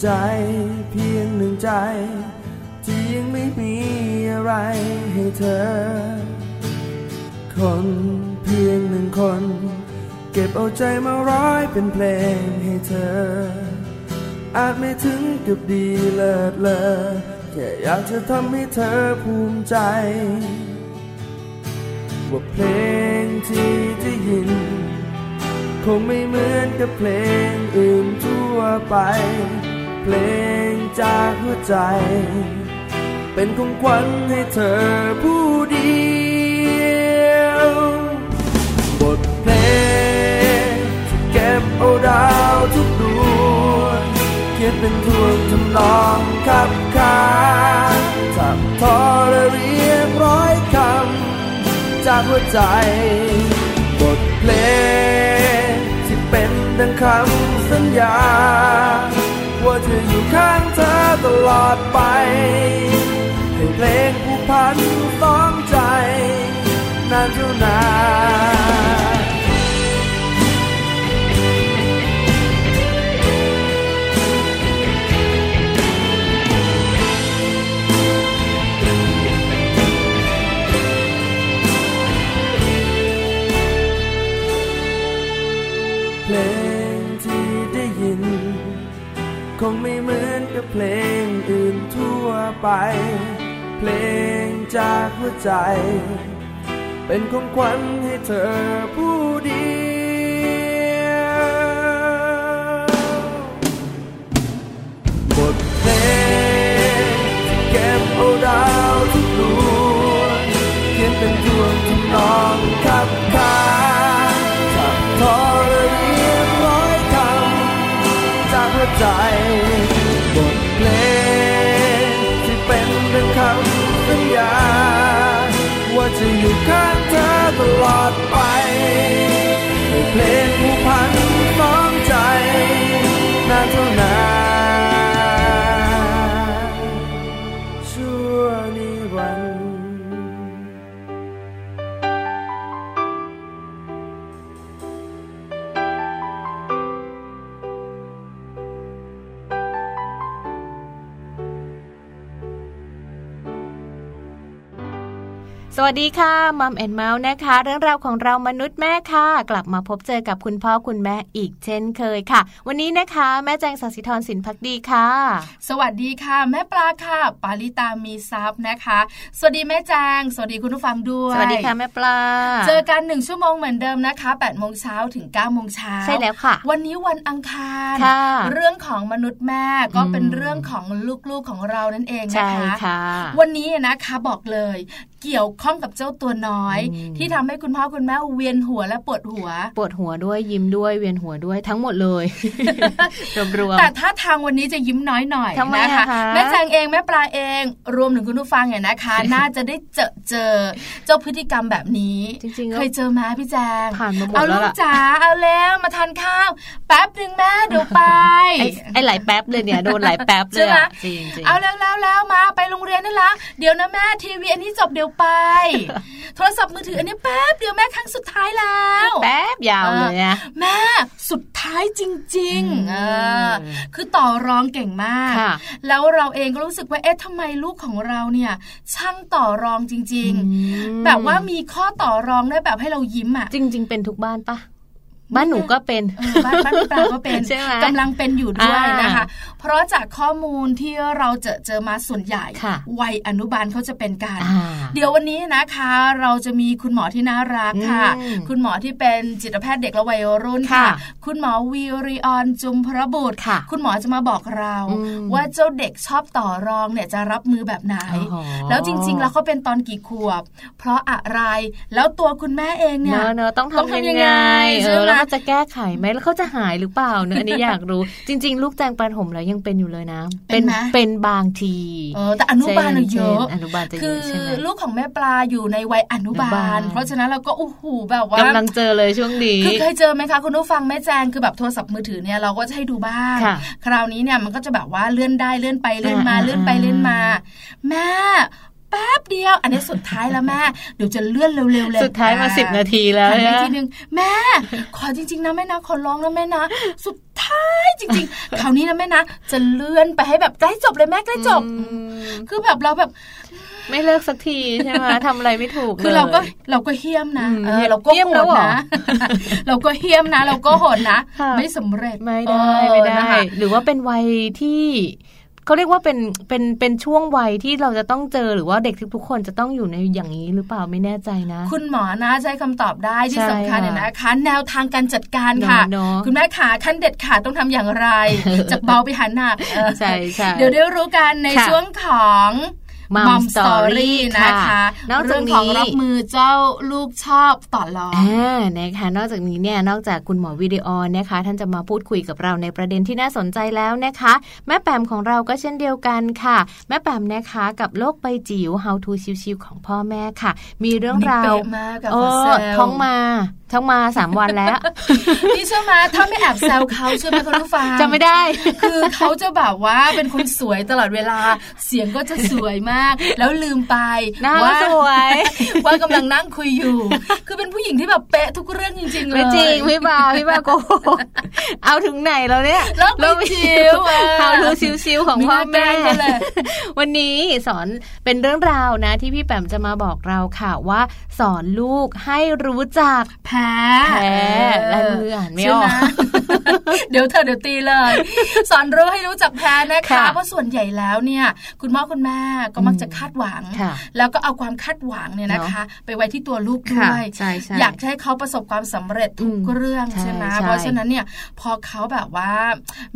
ใจเพียงหนึ่งใจ ที่ยังไม่มีอะไรให้เธอ คนเพียงหนึ่งคน เก็บเอาใจมาร้อยเป็นเพลงให้เธอ อาจไม่ถึงกับดีเลิศเลอแค่อยากจะทำให้เธอภูมิใจ ว่าเพลงที่ได้ยิน คงไม่เหมือนกับเพลงอื่นทั่วไป เพลงจากหัวใจ เป็นของขวัญให้เธอผู้เดียว บทเพลงที่เก็บเอาดาวทุกดวงเขียนเป็นทวงทำนองขับขานทับทอและเรียงร้อยคำจากหัวใจ บทเพลง ดังคำสัญญา ว่าจะอยู่ข้างเธอตลอดไป ให้เพลงผู้พันต้องใจ นานเท่านาน กับเพลงอื่นทั่วไป เพลงจากหัวใจ เป็นของขวัญให้เธอผู้เดียวบทเพลงเก็บเอาดาวทุกดวงเขียนเป็นทวงทำนองขับขานขับทอและเรียบร้อยคำจากหัวใจ จะอยู่ข้างเธอตลอดไปให้เพลงผู้พันน้องใจนานเท่านาน สวัสดีค่ะ Mom and เมาท์นะคะ เรื่องราวของเรามนุษย์แม่ค่ะ กลับมาพบเจอกับคุณพ่อคุณแม่อีกเช่นเคยค่ะ วันนี้นะคะแม่แจงสัสิธรสินภักดีค่ะ สวัสดีค่ะ แม่ปลาค่ะ ปาลิตามีซับนะคะ สวัสดีแม่แจงสวัสดีคุณผู้ฟังด้วยสวัสดีค่ะแม่ปลา เจอกันหนึ่งชั่วโมงเหมือนเดิมนะคะ8ปดโมงเช้าถึง9ก้าโมงเช้าใช่แล้วค่ะ วันนี้วันอังคารค่ะเรื่องของมนุษย์แม่ก็เป็นอืมเรื่องของลูกๆของเรานั่นเองใช่นะคะค่ะวันนี้นะคะบอกเลยเกี่ยวข้องกับเจ้าตัวน้อยอืมที่ทำให้คุณพ่อคุณแม่เวียนหัวและปวดหัว ปวดหัวด้วยยิ้มด้วยเวียนหัวด้วยทั้งหมดเลยรวมๆแต่ถ้าทางวันนี้จะยิ้มน้อยหน่อยทำไมนะคะอะคะแม่แจงเองแม่ปลาเอง รวมถึงคุณผู้ฟังเนี่ยนะคะ น่าจะได้เจอเจอเจ้าพฤติกรรมแบบนี้จริงๆก็เคยเจอไหมพี่แจงผ่านมาหมดเอาแล้ลูวกล่ะจ๋าเอาแล้วมาทานข้าว แป๊บหนึ่งแม่เดี๋ยวไปไอ้ไอ้หลายแป๊บเลยเนี่ยโดนหลายแป๊บเลใช่ยไหมอะจริงจริงเอาแล้วแล้วแล้วมาไปโรงเรียนนี่ละเดี๋ยวนะแม่ทีวีอันนี้จบเดี๋ยวไป โทรศัพท์มือถืออันนี้แป๊บเดียวแม่ครั้งสุดท้ายแล้ว แป๊บยาวเลยนะแม่สุดท้ายจริงอืมๆเออคือต่อรองเก่งมากค่ะแล้วเราเองก็รู้สึกว่าเอ๊ะทำไมลูกของเราเนี่ย ช่างต่อรองจริงอืมๆแบบว่ามีข้อต่อรองได้แบบให้เรายิ้มอะจริง ๆ เป็นทุกบ้านปะ บ้านหนูก็เป็นเออบ้านบ้านพี่ปลาก็เป็นใช่ไหมกำลังเป็นอยู่ด้วยอ่านนะคะ เพราะจากข้อมูลที่เราเจอเจอมาส่วนใหญ่ค่ะวัยอนุบาลเขาจะเป็นกันอ่าเดี๋ยววันนี้นะคะ เราจะมีคุณหมอที่น่ารักค่ะอืมคุณหมอที่เป็นจิตแพทย์เด็กและวัยรุ่นค่ะค่ะ คุณหมอวีริออนจุมพระบุตรค่ะ คุณหมอจะมาบอกเราอืมว่าเจ้าเด็กชอบต่อรองเนี่ยจะรับมือแบบไหนโอ้โหแล้วจริง ๆ แล้วเขาเป็นตอนกี่ขวบ เพราะอะไรแล้วตัวคุณแม่เองเนี่ยเนอะเนอะต้องต้องทำทำยัยังงไงไงเอใช่อไหมแล้วเขาจะแก้ไขไหมแล้วเขาจะหายหรือเปล่าเนอะอันนี้อยากรู้ จริง ๆ ลูกแจงประถมแล้วยังเป็นอยู่เลยนะ เป็นไหมเป็นบางทีเออแต่อนุบาลน่ะเยอะช่นอนุบาลจะเยคืออะใช่ไหมลูกของแม่ปลาอยู่ในวัยอนุบาอนุบาลลเพราะฉะนั้นเราก็โอ้โหแบบว่ากำลังเจอเลยช่วงนี้คือเคยเจอไหมคะคุณผู้ฟังแม่แจงคือแบบโทรศัพท์มือถือเนี่ยเราก็จะให้ดูบ้างค่ะคราวนี้เนี่ยมันก็จะแบบว่าเลื่อนได้เลื่อนไปเลื่อนมาอ่าเลื่อนไปเลื่อนมา แม่แป๊บเดียว อันนี้สุดท้ายแล้วแม่เดี๋ยวจะเลื่อนเร็วๆเลยสุดท้ายมาอ่สิบนาทีแล้วหันไปนะทีนึงแม่ ขอจริง ๆ นะแม่นะขอร้องนะแม่นะ สุดท้ายจริง ๆ คราวนี้นะแม่นะ จะเลื่อนไปให้แบบใกล้จบเลยแม่ใกล้จบอืมคือแบบเราแบบไม่เลิกสักทีใช่ไหมทำอะไรไม่ถูกคือลยเราก็เราก็เฮี้ยมนะอืมเออเราก็เหี้ยมโหแล้ดวเหรอนะเราก็เฮี้ยมนะ เราก็โหดนะค่ะไม่สำเร็จไม่ได้เออไม่ได้นะคะหรือว่าเป็นวัยที่ เขาเรียกว่าเป็นเป็นเป็นช่วงวัยที่เราจะต้องเจอหรือว่าเด็กทุกๆคนจะต้องอยู่ในอย่างนี้หรือเปล่าไม่แน่ใจนะ คุณหมอนะใช้คำตอบได้ที่ใช่สำคัญเนี่ยค่ะนะคะแนวทางการจัดการค่ะเนอะคุณแม่ขาขั้นเด็ดขาดต้องทำอย่างไรจากเบาไปหาหนักเออใช่ใช่เดี๋ยวได้รู้กันในค่ะช่วงของ Mom Mom Story Story นะคะค่ะนอกจากเรื่องของนี้รับมือเจ้าลูกชอบต่อรองอ่านะคะ นอกจากนี้เนี่ยนอกจากคุณหมอวิดีโอนะคะ ท่านจะมาพูดคุยกับเราในประเด็นที่น่าสนใจแล้วนะคะ แม่แปมของเราก็เช่นเดียวกันค่ะ แม่แปมนะคะกับโลกใบจิ๋ว How to ชิวๆของพ่อแม่ค่ะ มีเรื่องราวนี่เป๊ะมากอะโอ้ขอแซวท้องมาท้องมาสามวันแล้ว นี่เชื่อไหมถ้าไม่แอบแซวเขาเชื่อไหมคุณผู้ฟังจะไม่ได้ คือเขาจะแบบว่าเป็นคนสวยตลอดเวลา เสียงก็จะสวยมาก แล้วลืมไปหน้าว่าสวยว่ากำลังนั่งคุยอยู่ คือเป็นผู้หญิงที่แบบเป๊ะทุกเรื่องจริง ๆ เลยไม่จริงพี่บาพี่บาโกหกเอาถึงไหนแล้วเนี่ยโลกใบจิ๋วอะ How to ชิวๆของพ่อแม่ไม่น่าแกล้งกันเลยวันนี้สอนเป็นเรื่องราวนะ ที่พี่แปมจะมาบอกเราค่ะว่า สอนลูกให้รู้จักแพ้แพ้ลายมืออ่านไม่ออกใช่หเดี๋ยวเธอเดี๋ยวตีเลย สอนรู้ให้รู้จักแพ้นะคะค่ะเพราะส่วนใหญ่แล้วเนี่ย คุณพ่อคุณแม่ก็มักจะคาดหวังค่ะแล้วก็เอาความคาดหวังเนี่ยนะคะ ไปไว้ที่ตัวลูกด้ค่ะวยใช่ใช่อยากจะให้เขาประสบความสำเร็จทุกอืมเรื่องใช่ใช่ไหมใช่เพราะฉะนั้นเนี่ยพอเขาแบบว่า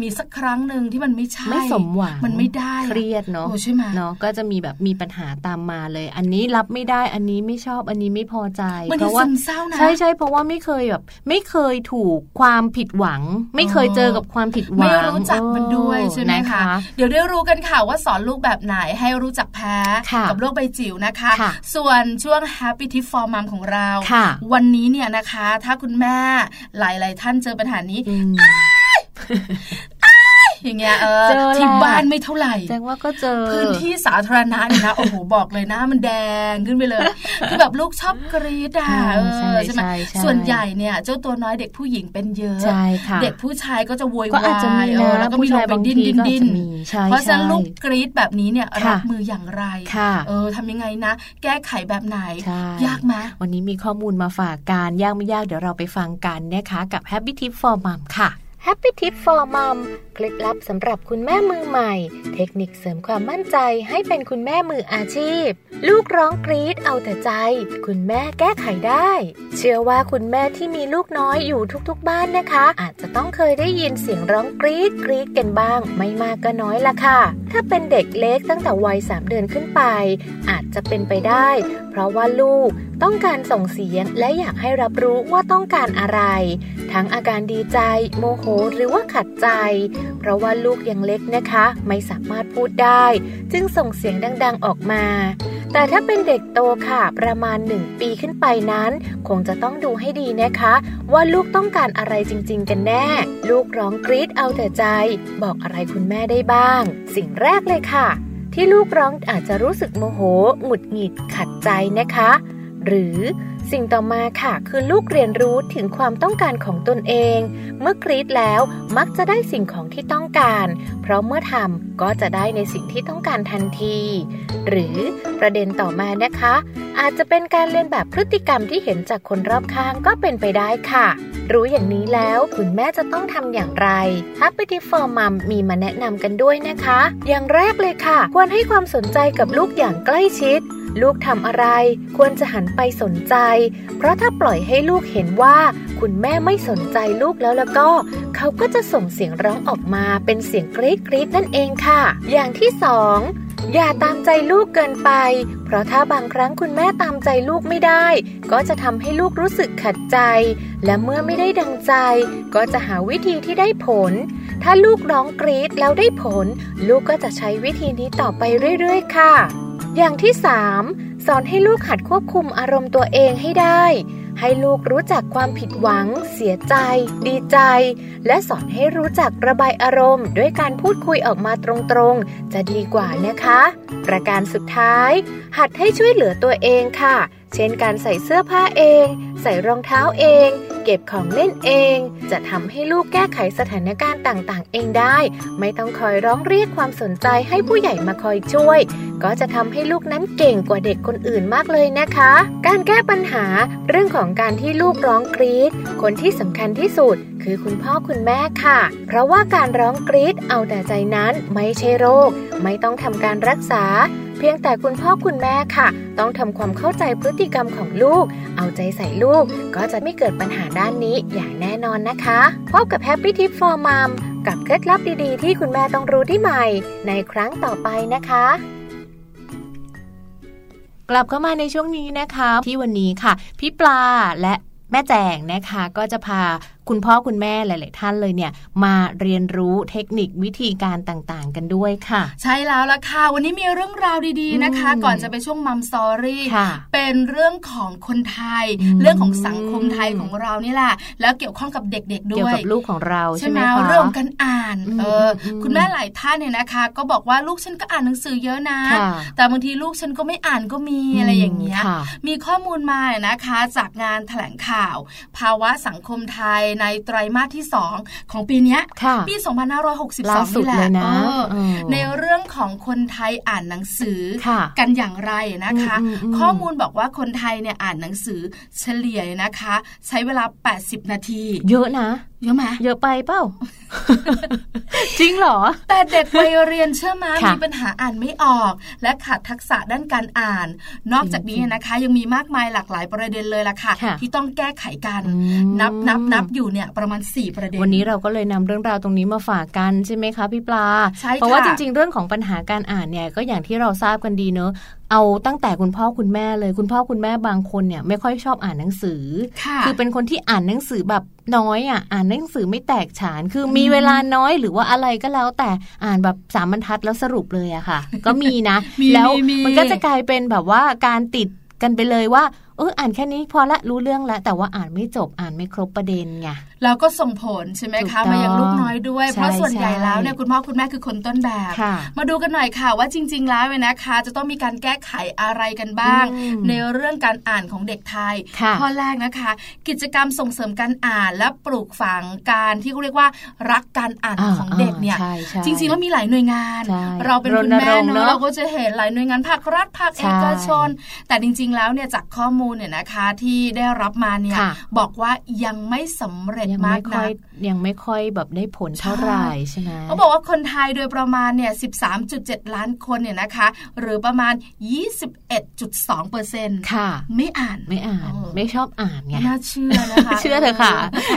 มีสักครั้งหนึ่งที่มันไม่ใช่ไม่สมหวังมันไม่ได้เครียดเนาะโอ้ใช่ไหมเนาะก็จะมีแบบมีปัญหาตามมาเลย อันนี้รับไม่ได้อันนี้ไม่ชอบอันนี้ไม่พอใจมันเพที่ราะว่าซึมเศร้านะใช่ใช่เพราะว่าไม่เคยแบบไม่เคยถูกความผิดหวัง ไม่เคยเจอกับความผิดหวัไม่งรู้จักมันด้วยเออใช่ไหมนะคะเดี๋ยวได้รู้กันค่ะว่าสอนลูกแบบไหนให้รู้จักแพ้ค่ะกับโรคใบจิ๋วนะคะค่ะส่วนช่วง Happy Tip for Mom ของเราค่ะวันนี้เนี่ยนะคะ ถ้าคุณแม่หลาย ๆ ท่านเจอปัญหานี้ อืมอย่างเงี้ยเออเจอแหละที่บ้านไม่เท่าไหร่แจ้งว่าก็เจอพื้นที่สาธารณะเนี่ยนะโอ้โหบอกเลยนะ มันแดงขึ้นไปเลยคือแบบลูกชอบกรี๊ดอะอ่าเอใช่อใช่ไหมใช่ใช่ส่วนใหญ่เนี่ย เจ้าตัวน้อยเด็กผู้หญิงเป็นเยอะใช่ค่ะเด็กผู้ชายก็จะโวยวายก็อาจจะมีเอนะอแล้วก็มีผู้ลชางยไปบางดิ้นทีดิ้นก็อาจดิ้นจะมีใช่เพราะฉะนั้นใช่ลูกกรี๊ดแบบนี้เนี่ยค่ะรับมืออย่างไรค่ะเออทำยังไงนะ แก้ไขแบบไหนใช่ยากไหมวันนี้มีข้อมูลมาฝากการยากไม่ยากเดี๋ยวเราไปฟังกันนะคะกับ Happy Tip for Mom ค่ะ Happy Tip for Mom เคล็ดลับสำหรับคุณแม่มือใหม่ เทคนิคเสริมความมั่นใจให้เป็นคุณแม่มืออาชีพ ลูกร้องกรี๊ดเอาแต่ใจ คุณแม่แก้ไขได้ เชื่อว่าคุณแม่ที่มีลูกน้อยอยู่ทุกๆบ้านนะคะ อาจจะต้องเคยได้ยินเสียงร้องกรี๊ดกรี๊ดกันบ้าง ไม่มากก็น้อยละค่ะ ถ้าเป็นเด็กเล็กตั้งแต่วัย3เดือนขึ้นไป อาจจะเป็นไปได้ เพราะว่าลูก ต้องการส่งเสียงและอยากให้รับรู้ว่าต้องการอะไร ทั้งอาการดีใจ โมโหหรือว่าขัดใจ เพราะว่าลูกยังเล็กนะคะ ไม่สามารถพูดได้ จึงส่งเสียงดังๆออกมา แต่ถ้าเป็นเด็กโตค่ะ ประมาณ 1 ปีขึ้นไปนั้น คงจะต้องดูให้ดีนะคะ ว่าลูกต้องการอะไรจริง ๆ กันแน่ ลูกร้องกรี๊ดเอาแต่ใจ บอกอะไรคุณแม่ได้บ้าง สิ่งแรกเลยค่ะที่ลูกร้องอาจจะรู้สึกโมโห หงุดหงิด ขัดใจนะคะ หรือสิ่งต่อมาค่ะคือลูกเรียนรู้ถึงความต้องการของตนเอง เมื่อกรีดแล้วมักจะได้สิ่งของที่ต้องการ เพราะเมื่อทำก็จะได้ในสิ่งที่ต้องการทันที หรือประเด็นต่อมานะคะ อาจจะเป็นการเรียนแบบพฤติกรรมที่เห็นจากคนรอบข้างก็เป็นไปได้ค่ะ รู้อย่างนี้แล้วคุณแม่จะต้องทำอย่างไร Happy t i for Mom มีมาแนะนำกันด้วยนะคะ อย่างแรกเลยค่ะ ควรให้ความสนใจกับลูกอย่างใกล้ชิด ลูกทำอะไรควรจะหันไปสนใจ เพราะถ้าปล่อยให้ลูกเห็นว่า คุณแม่ไม่สนใจลูกแล้วแล้วก็ เขาก็จะส่งเสียงร้องออกมาเป็นเสียงกรี๊ดกรี๊ดนั่นเองค่ะ อย่างที่สองอย่าตามใจลูกเกินไป เพราะถ้าบางครั้งคุณแม่ตามใจลูกไม่ได้ ก็จะทำให้ลูกรู้สึกขัดใจ และเมื่อไม่ได้ดังใจ ก็จะหาวิธีที่ได้ผล ถ้าลูกร้องกรี๊ดแล้วได้ผล ลูกก็จะใช้วิธีนี้ต่อไปเรื่อยๆ ค่ะ อย่างที่ 3. สอนให้ลูกหัดควบคุมอารมณ์ตัวเองให้ได้ ให้ลูกรู้จักความผิดหวัง เสียใจ ดีใจ และสอนให้รู้จักระบายอารมณ์ ด้วยการพูดคุยออกมาตรงๆ จะดีกว่านะคะ ประการสุดท้าย หัดให้ช่วยเหลือตัวเองค่ะ เช่นการใส่เสื้อผ้าเอง ใส่รองเท้าเองเก็บของเล่นเอง จะทำให้ลูกแก้ไขสถานการณ์ต่างๆ เองได้ ไม่ต้องคอยร้องเรียกความสนใจให้ผู้ใหญ่มาคอยช่วย ก็จะทำให้ลูกนั้นเก่งกว่าเด็กคนอื่นมากเลยนะคะ การแก้ปัญหาเรื่องของการที่ลูกร้องกรีดคนที่สำคัญที่สุดคือคุณพ่อคุณแม่ค่ะ เพราะว่าการร้องกรีดเอาแต่ใจนั้นไม่ใช่โรค ไม่ต้องทำการรักษา เพียงแต่คุณพ่อคุณแม่ค่ะ ต้องทำความเข้าใจพฤติกรรมของลูก เอาใจใส่ลูกก็จะไม่เกิดปัญหาด้านนี้อย่างแน่นอนนะคะ พบกับ Happy Tip for Mom กับเคล็ดลับดีๆ ที่คุณแม่ต้องรู้ที่ใหม่ ในครั้งต่อไปนะคะกลับเข้ามาในช่วงนี้นะคะ ที่วันนี้ค่ะ พี่ปลาและแม่แจงนะคะ ก็จะพา คุณพ่อคุณแม่หลาย ๆ ท่านเลยเนี่ย มาเรียนรู้เทคนิควิธีการต่างๆ กันด้วยค่ะ ใช่แล้วล่ะค่ะ วันนี้มีเรื่องราวดีๆนะคะ ก่อนจะไปช่วงมัมสอรี่ค่ะเป็นเรื่องของคนไทยอืมเรื่องของสังคมไทยของเรานี่แหละแล้วเกี่ยวข้องกับเด็ก ๆ ด้เกี่ยววยกับลูกของเราใช่ใช่ไหไหมมคะเรื่องของการอ่านอืมเอออมคุณแม่หลายท่านเนี่ยนะคะ ก็บอกว่าลูกฉันก็อ่านหนังสือเยอะนะค่ะแต่บางทีลูกฉันก็ไม่อ่านก็มีอะไรอย่างเงี้ยค่ะมีข้อมูลมานะคะ จากงานแถลงข่าว ภาวะสังคมไทยในไตรมาสที่ 2 ของปีเนี้ยค่ะปีล่า2562สุดนี่แหละเลยนะเออเออในเรื่องของคนไทยอ่านหนังสือค่ะกันอย่างไรนะคะอืมอืมอืมข้อมูลบอกว่าคนไทยเนี่ยอ่านหนังสือเฉลี่ยนะคะ ใช้เวลา 80 นาที เยอะนะ เยอะไหมเยอะไปเปล่าจริงเหรอ แต่เด็กวัยเรียนเชื่อมาค่ะมีปัญหาอ่านไม่ออก และขาดทักษะด้านการอ่าน นอกจากนี้นะคะ ยังมีมากมายหลากหลายประเด็นเลยล่ะค่ะค่ะที่ต้องแก้ไขกันอืมนับนับนับอยู่เนี่ยประมาณ 4 ประเด็น วันนี้เราก็เลยนำเรื่องราวตรงนี้มาฝากกันใช่ไหมคะพี่ปลาใช่ค่ะเพราะว่าจริง ๆ เรื่องของปัญหาการอ่านเนี่ยก็อย่างที่เราทราบกันดีเนอะ เอาตั้งแต่คุณพ่อคุณแม่เลย คุณพ่อคุณแม่บางคนเนี่ยไม่ค่อยชอบอ่านหนังสือค่ะคือเป็นคนที่อ่านหนังสือแบบน้อยอะอ่านหนังสือไม่แตกฉาน คือมีเวลาน้อยหรือว่าอะไรก็แล้ว แต่อ่านแบบสามบรรทัดแล้วสรุปเลยอะค่ะ ก็มีนะมีแล้วมีมันก็จะกลายเป็นแบบว่าการติดกันไปเลยว่า เอออ่านแค่นี้พอละรู้เรื่องแล้วแต่ว่าอ่านไม่จบอ่านไม่ครบประเด็นไงแล้วก็ส่งผลใช่ไหมถูกคะต้องมายังลูกน้อยด้วยใช่เพราะส่วนใหญ่ใช่แล้วเนี่ยคุณพ่อคุณแม่คือคนต้นแบบค่ะมาดูกันหน่อยค่ะว่าจริง ๆ แล้วเนี่ยนะคะ จะต้องมีการแก้ไขอะไรกันบ้างอืมในเรื่องการอ่านของเด็กไทยค่ะข้อแรกนะคะ กิจกรรมส่งเสริมการอ่านและปลูกฝังการที่เขาเรียกว่ารักการอ่านของเด็กเนี่ยใช่ใช่จริงๆแล้วมีหลายหน่วยงานใช่เราเป็นคุณแม่รณรงค์เนเนอะอะเราก็จะเห็นหลายหน่วยงานภาครัฐภาคใช่เอกชน แต่จริง ๆ แล้วเนี่ยจากข้อมูลเนี่ยนะคะที่ได้รับมาเนี่ยค่ะบอกว่ายังไม่สำเร็จยังมาไม่กค่นัอยกยังไม่ค่อยแบบได้ผลเท่าไหร่ใช่ไหมเขาบอกว่าคนไทยโดยประมาณเนี่ย13.7 ล้านคนเนี่ยนะคะ หรือประมาณ 21.2เปอร์เซ็นต์ค่ะ ไม่อ่านไม่อ่านเออไม่ชอบอ่านไงน่าเชื่อนะคะเชื่อเถอะค่ะ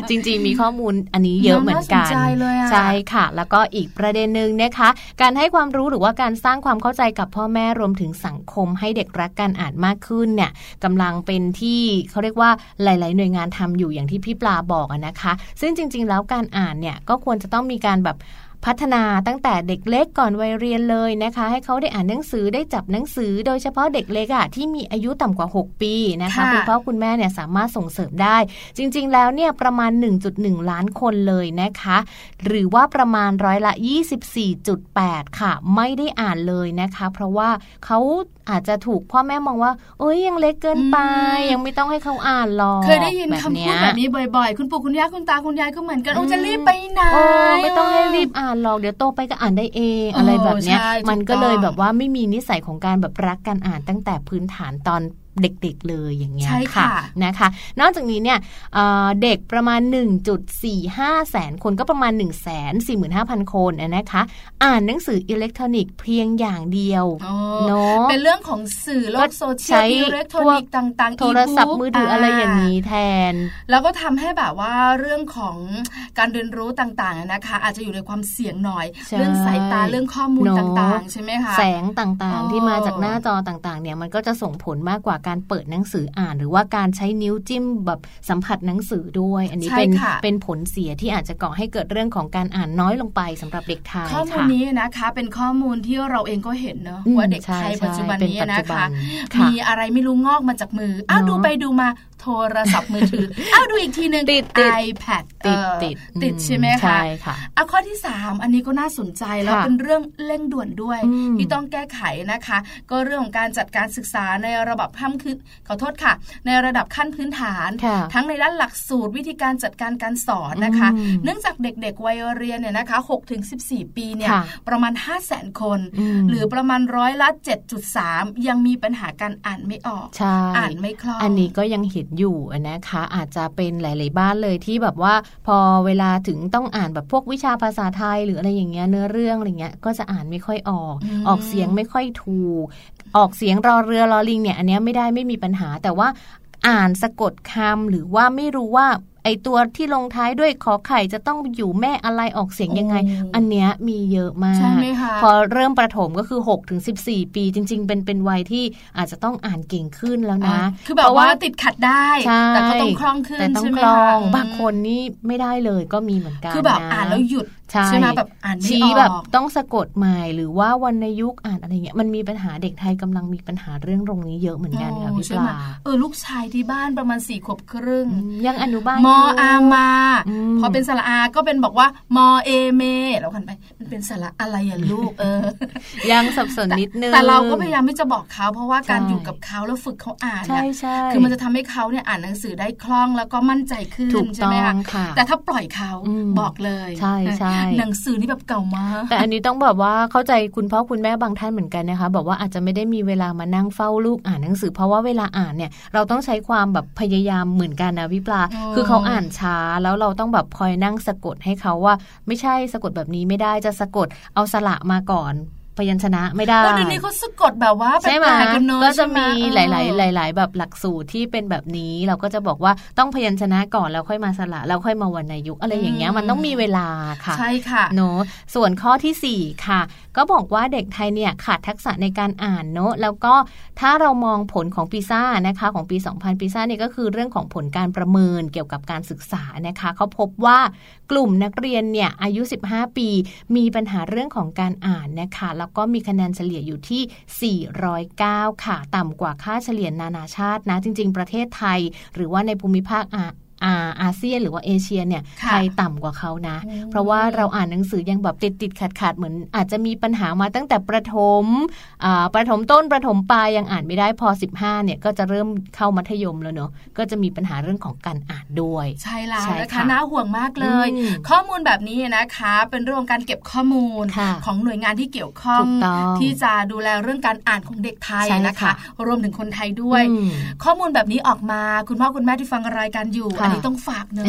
จริง ๆ มีข้อมูลอันนี้เยอะเหมือนกันน่าสนใจเลยอะใช่ค่ะ แล้วก็อีกประเด็นหนึ่งนะคะ การให้ความรู้หรือว่าการสร้างความเข้าใจกับพ่อแม่รวมถึงสังคมให้เด็กรักการอ่านมากขึ้นเนี่ยกำลังเป็นที่เขาเรียกว่าหลาย ๆ หน่วยงานทำอยู่อย่างที่พี่ปลาบอกนะคะ ซึ่งจริง ๆ แล้วการอ่านเนี่ยก็ควรจะต้องมีการแบบ พัฒนาตั้งแต่เด็กเล็กก่อนวัยเรียนเลยนะคะ ให้เขาได้อ่านหนังสือได้จับหนังสือ โดยเฉพาะเด็กเล็กอะที่มีอายุต่ำกว่า 6 ปีนะคะ คุณพ่อคุณแม่เนี่ยสามารถส่งเสริมได้ จริง ๆ แล้วเนี่ยประมาณ 1.1 ล้านคนเลยนะคะ หรือว่าประมาณร้อยละ 24.8 ค่ะ ไม่ได้อ่านเลยนะคะ เพราะว่าเขาอาจจะถูกพ่อแม่มองว่าโอ้ยยังเล็กเกินไป ยังไม่ต้องให้เขาอ่านหรอกเคยได้ยินคำพูดแบบนี้บ่อยๆ คุณปู่คุณย่าคุณตาคุณยายก็เหมือนกันโอ้จะรีบไปไหนไม่ต้องให้รีบอ่านหรอกเดี๋ยวโตไปก็อ่านได้เองอะไรแบบเนี้ยมันก็เลยแบบว่าไม่มีนิสัยของการแบบรักการอ่านตั้งแต่พื้นฐานตอน เด็กๆเลยอย่างเงี้ยค่ะนะคะ นอกจากนี้เนี่ยเด็กประมาณ 1.45 แสนคนก็ประมาณ 1 4 5 0 0 0 คนนะคะ อ่านหนังสืออิเล็กทรอนิกส์เพียงอย่างเดียวเนาะเป็นเรื่องของสื่อโลกโซเชียลอิเล็กทรอนิกส์ต่างๆโทรศัพท์มือถืออะไรอย่างนี้แทน แล้วก็ทำให้แบบว่าเรื่องของการเรียนรู้ต่างๆนะคะ อาจจะอยู่ในความเสี่ยงหน่อย เรื่องสายตาเรื่องข้อมูลต่างๆ ใช่ไหมคะแสงต่างๆ ที่มาจากหน้าจอต่างๆ เนี่ยมันก็จะส่งผลมากกว่าการเปิดหนังสืออ่าน หรือว่าการใช้นิ้วจิ้มแบบสัมผัสหนังสือด้วย อันนี้เป็นเป็นผลเสียที่อาจจะก่อให้เกิดเรื่องของการอ่านน้อยลงไปสำหรับเด็กไทยข้อมูลนี้นะคะเป็นข้อมูลที่เราเองก็เห็นเนอะว่าเด็กไทยปัจจุบันนี้นะคะมีอะไรไม่รู้งอกมาจากมืออ้าวดูไปดูมา โทรศัพท์มือถือ อ้าวดูอีกทีหนึ่งติด iPad ติดติดติดใช่ไหมคะใช่ค่ะอะข้อที่ 3 อันนี้ก็น่าสนใจแล้วเป็นเรื่องเร่งด่วนด้วย ที่ต้องแก้ไขนะคะ ก็เรื่องของการจัดการศึกษาในระดับขั้นคือขอโทษค่ะ ในระดับขั้นพื้นฐาน ทั้งในด้านหลักสูตรวิธีการจัดการการสอนนะคะ เนื่องจากเด็กๆวัยเรียนเนี่ยนะคะ6ถึง14 ปีเนี่ยประมาณ 5 0 0แสนคน หรือประมาณร้อยละ 7.3 ยังมีปัญหาการอ่านไม่ออก อ่านไม่คล่อง อันนี้ก็ยังเห็นอยู่นะคะอาจจะเป็นหลาย ๆ บ้านเลยที่แบบว่าพอเวลาถึงต้องอ่านแบบพวกวิชาภาษาไทย หรืออะไรอย่างเงี้ยเนื้อเรื่องอะไรเงี้ยก็จะอ่านไม่ค่อยออก ออกเสียงไม่ค่อยถูก ออกเสียงรอเรือรอลิงเนี่ยอันนี้ไม่ได้ไม่มีปัญหาแต่ว่าอ่านสะกดคำหรือว่าไม่รู้ว่า ไอตัวที่ลงท้ายด้วยขอไข่จะต้องอยู่แม่อะไรออกเสียงยังไง อันเนี้ยมีเยอะมาก พอเริ่มประถมก็คือ6ถึง14ปีจริง ๆ เป็นเป็นวัยที่อาจจะต้องอ่านเก่งขึ้นแล้วนะ คือแบบว่าติดขัดได้ แต่ก็ต้องคล่องขึ้นแต่ต้องคล่องบางคนนี่ไม่ได้เลยก็มีเหมือนกันคือแบบอ่านแล้วหยุดใช่ไหมแบบอ่านไม่ออกชี้แบบต้องสะกดใหม่หรือว่าวันในยุคอ่านอะไรเงี้ยมันมีปัญหาเด็กไทยกำลังมีปัญหาเรื่องตรงนี้เยอะเหมือนกันค่ะพี่ปลาเออลูกชายที่บ้านประมาณสี่ขวบครึ่งยังอนุบาลมออามา พอเป็นสระอาก็เป็นบอกว่ามอเอเมแล้วกันไป มันเป็นสระอะไรอะลูกเออ ยังสับสนนิดนึงแต่เราก็พยายามที่จะบอกเขาเพราะว่าการอยู่กับเขาแล้วฝึกเขาอ่านเนี่ยคือมันจะทำให้เขาเนี่ยอ่านหนังสือได้คล่องแล้วก็มั่นใจขึ้นใช่ไหมคะแต่ถ้าปล่อยเขาบอกเลยใช่ใช่หนังสือนี่แบบเก่ามากแต่อันนี้ต้องแบบว่าเข้าใจคุณพ่อคุณแม่บางท่านเหมือนกันนะคะบอกว่าอาจจะไม่ได้มีเวลามานั่งเฝ้าลูกอ่านหนังสือ เพราะว่าเวลาอ่านเนี่ยเราต้องใช้ความแบบพยายามเหมือนกันนะพี่ปลาคือเขาอ่านช้าแล้วเราต้องแบบคอยนั่งสะกดให้เขาว่า ไม่ใช่สะกดแบบนี้ไม่ได้จะสะกดเอาสระมาก่อนพยัญชนะไม่ได้เดี๋ยวนี้เขาสะกดแบบว่าใช่ไหมก็จะมีหลาย ๆ หลาย ๆ แบบหลักสูตรที่เป็นแบบนี้ เราก็จะบอกว่าต้องพยัญชนะก่อนแล้วค่อยมาสระแล้วค่อยมาวรรณยุกอะไรอย่างเงี้ยมันต้องมีเวลาค่ะใช่ค่ะเนาะส่วนข้อที่4ค่ะ ก็บอกว่าเด็กไทยเนี่ยขาดทักษะในการอ่านเนาะแล้วก็ถ้าเรามองผลของปีซ่านะคะของปี 2000 ปีซ่าเนี่ยก็คือเรื่องของผลการประเมินเกี่ยวกับการศึกษานะคะเขาพบว่ากลุ่มนักเรียนเนี่ยอายุ 15 ปี มีปัญหาเรื่องของการอ่านนะคะแล้วก็มีคะแนนเฉลี่ยอยู่ที่ 409 ค่ะ ต่ำกว่าค่าเฉลี่ยนานาชาตินะ จริง ๆ ประเทศไทย หรือว่าในภูมิภาค อาอาอาเซียนหรือว่าเอเชียเนี่ยไทยต่ำกว่าเขานะ เพราะว่าเราอ่านหนังสือยังแบบติดติดขาดขาดเหมือนอาจจะมีปัญหามาตั้งแต่ประถมประถมต้นประถมปลายยังอ่านไม่ได้พอ 15เนี่ยก็จะเริ่มเข้ามัธยมแล้วเนาะก็จะมีปัญหาเรื่องของการอ่านด้วย ใช่แล้วนะคะน่าห่วงมากเลย ข้อมูลแบบนี้นะคะ เป็นเรื่องการเก็บข้อมูลของหน่วยงานที่เกี่ยวข้องที่จะดูแลเรื่องการอ่านของเด็กไทยนะคะ รวมถึงคนไทยด้วย ข้อมูลแบบนี้ออกมาคุณพ่อคุณแม่ที่ฟังรายการอยู่อันนี้ต้องฝากเนอะ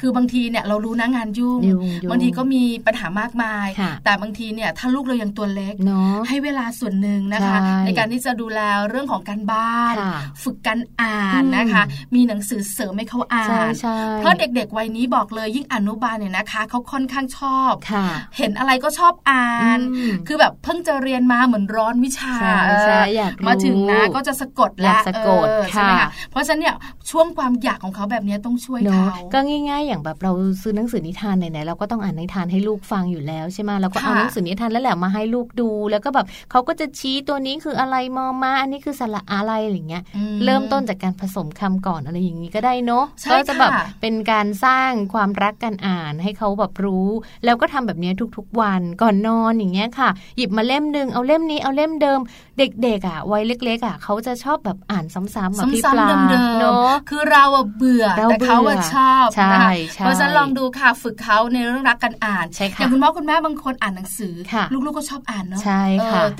คือบางทีเนี่ยเรารู้นะงานยุ่ง บางทีก็มีปัญหามากมาย แต่บางทีเนี่ยถ้าลูกเรายังตัวเล็ก ให้เวลาส่วนหนึ่งนะคะ ในการที่จะดูแลเรื่องของการบ้าน ฝึกการอ่านนะคะ มีหนังสือเสริมให้เขาอ่าน เพราะเด็กๆวัยนี้บอกเลยยิ่งอนุบาลเนี่ยนะคะเขาค่อนข้างชอบ เห็นอะไรก็ชอบอ่าน คือแบบเพิ่งจะเรียนมาเหมือนร้อนวิชามาถึงนะก็จะสะกดแล้วสะกดใช่ไหมคะเพราะฉะนั้นเนี่ยช่วงความอยากของเขาแบบนี้ต้องช่วยเขาก็ง่าย ๆ อย่างแบบเราซื้อหนังสือนิทานไหนๆเราก็ต้องอ่านนิทานให้ลูกฟังอยู่แล้วใช่ไหมเราก็เอาหนังสือนิทานแล้วแหละมาให้ลูกดู แล้วก็แบบเขาก็จะชี้ตัวนี้คืออะไรมอมาอันนี้คือสระอะไรอย่างเงี้ย เริ่มต้นจากการผสมคำก่อนอะไรอย่างนี้ก็ได้เนาะก็จะแบบเป็นการสร้างความรักการอ่านให้เขาแบบรู้ แล้วก็ทำแบบนี้ทุกๆวันก่อนนอนอย่างเงี้ยค่ะ หยิบมาเล่มหนึ่งเอาเล่มนี้เอาเล่มเดิม เด็กๆอะวัยเล็กๆอะเขาจะชอบแบบอ่านซ้ำๆแบบพี่ปลาเนาะคือเราเบื่อแต่เขาชอบนะคะเพราะฉะนั้นลองดูค่ะฝึกเขาในเรื่องรักการอ่านอย่างคุณพ่อคุณแม่บางคนอ่านหนังสือ ลูกๆก็ชอบอ่านเนาะ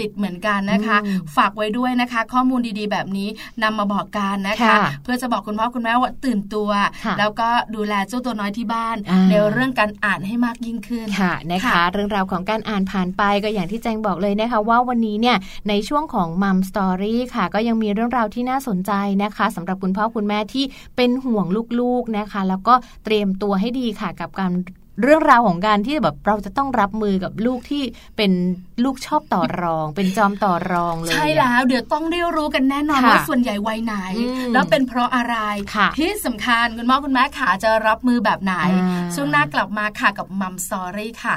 ติดเหมือนกันนะคะ ฝากไว้ด้วยนะคะ ข้อมูลดีๆ แบบนี้นำมาบอกกันนะคะ เพื่อจะบอกคุณพ่อคุณแม่ว่าตื่นตัว แล้วก็ดูแลเจ้าตัวน้อยที่บ้านในเรื่องการอ่านให้มากยิ่งขึ้นค่ะนะคะ เรื่องราวของการอ่านผ่านไปก็อย่างที่แจงบอกเลยนะคะ ว่าวันนี้เนี่ยในช่วงของมัมสตอรี่ค่ะ ก็ยังมีเรื่องราวที่น่าสนใจนะคะสำหรับคุณพ่อคุณแม่ที่เป็นห่วงลูกๆนะคะ แล้วก็เตรียมตัวให้ดีค่ะกับการเรื่องราวของการที่แบบเราจะต้องรับมือกับลูกที่เป็นลูกชอบต่อรอง เป็นจอมต่อรองเลยใช่แล้ว เดี๋ยวต้องได้รู้กันแน่นอนว่าส่วนใหญ่วัยไหน แล้วเป็นเพราะอะไรที่สำคัญคุณพ่อคุณแม่ขาจะรับมือแบบไหน ช่วงหน้ากลับมาค่ะกับมัมซอรี่ค่ะ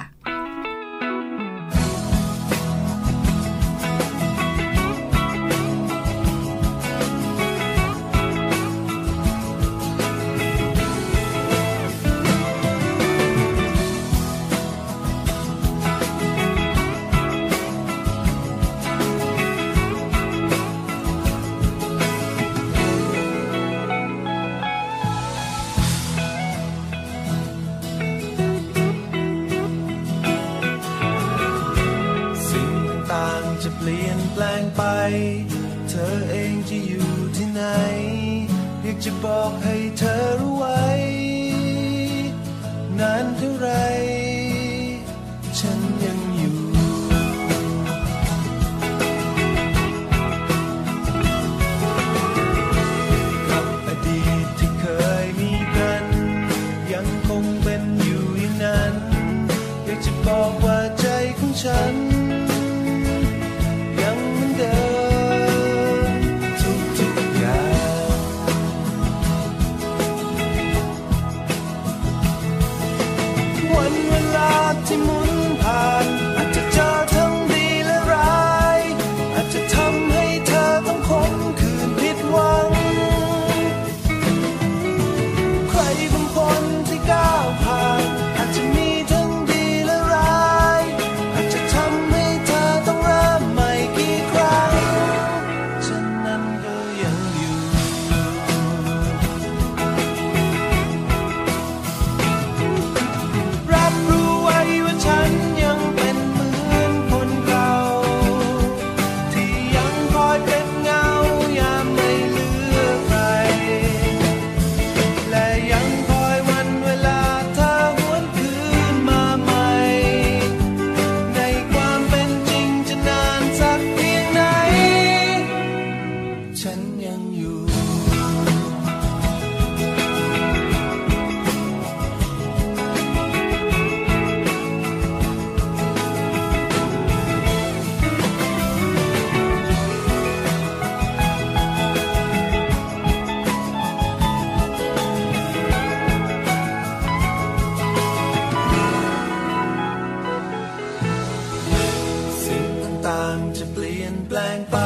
ต่างจะเปลี่ยนแปลงไป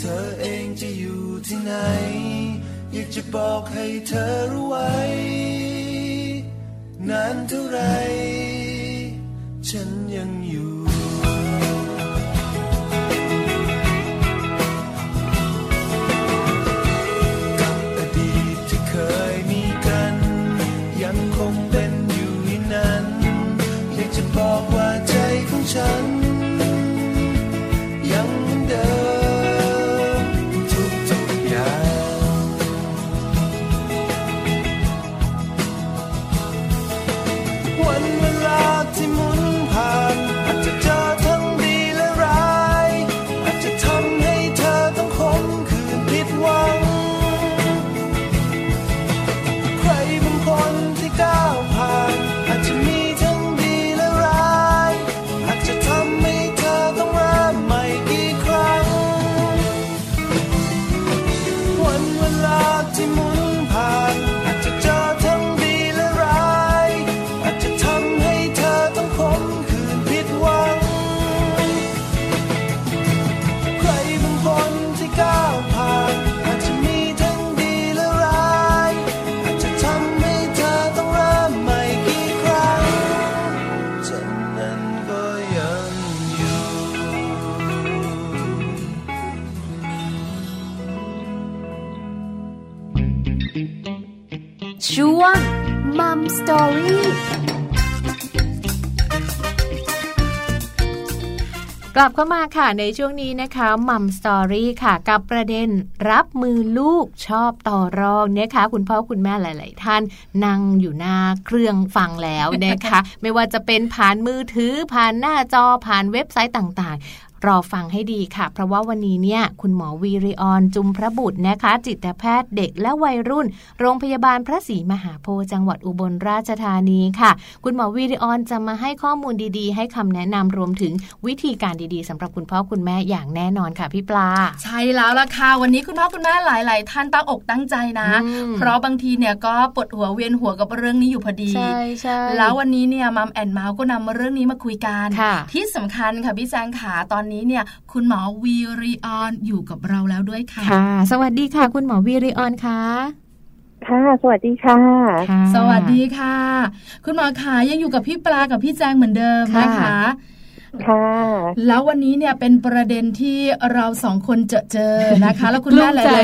เธอเองจะอยู่ที่ไหน อยากจะบอกให้เธอรู้ไว้ นานเท่าไร ฉันยัง ตอรี่กลับเข้ามาค่ะในช่วงนี้นะคะมัมสตอรี่ค่ะ กับประเด็นรับมือลูกชอบต่อรองนะคะคุณพ่อคุณแม่หลาย ๆ ท่านนั่งอยู่หน้าเครื่องฟังแล้วนะคะ ไม่ว่าจะเป็นผ่านมือถือผ่านหน้าจอผ่านเว็บไซต์ต่าง ๆ รอฟังให้ดีค่ะ เพราะว่าวันนี้เนี่ยคุณหมอวีริออนจุมพระบุตรนะคะ จิตแพทย์เด็กและวัยรุ่น โรงพยาบาลพระศรีมหาโพธิ์จังหวัดอุบลราชธานีค่ะ คุณหมอวีริออนจะมาให้ข้อมูลดีๆ ให้คำแนะนำรวมถึงวิธีการดีๆสำหรับคุณพ่อคุณแม่อย่างแน่นอนค่ะพี่ปลา ใช่แล้วล่ะค่ะวันนี้คุณพ่อคุณแม่หลาย ๆ ท่านตั้งอกตั้งใจนะ เพราะบางทีเนี่ยก็ปวดหัวเวียนหัวกับเรื่องนี้อยู่พอดีใช่ใช่แล้ววันนี้เนี่ยมัมแอนเมาส์ก็นำมาเรื่องนี้มาคุยกันที่สำคัญค่ะพี่แจงขาตอนนี้เนี่ยคุณหมอวีริออนอยู่กับเราแล้วด้วยค่ะค่ะ สวัสดีค่ะ คุณหมอวีริออนค่ะค่ะ สวัสดีค่ะ สวัสดีค่ะ คุณหมอขายังอยู่กับพี่ปลากับพี่แจงเหมือนเดิมนะคะ ค่ะแล้ววันนี้เนี่ยเป็นประเด็นที่เราสองคนเจอเจอนะคะ แล้วคุณแม่หลายหล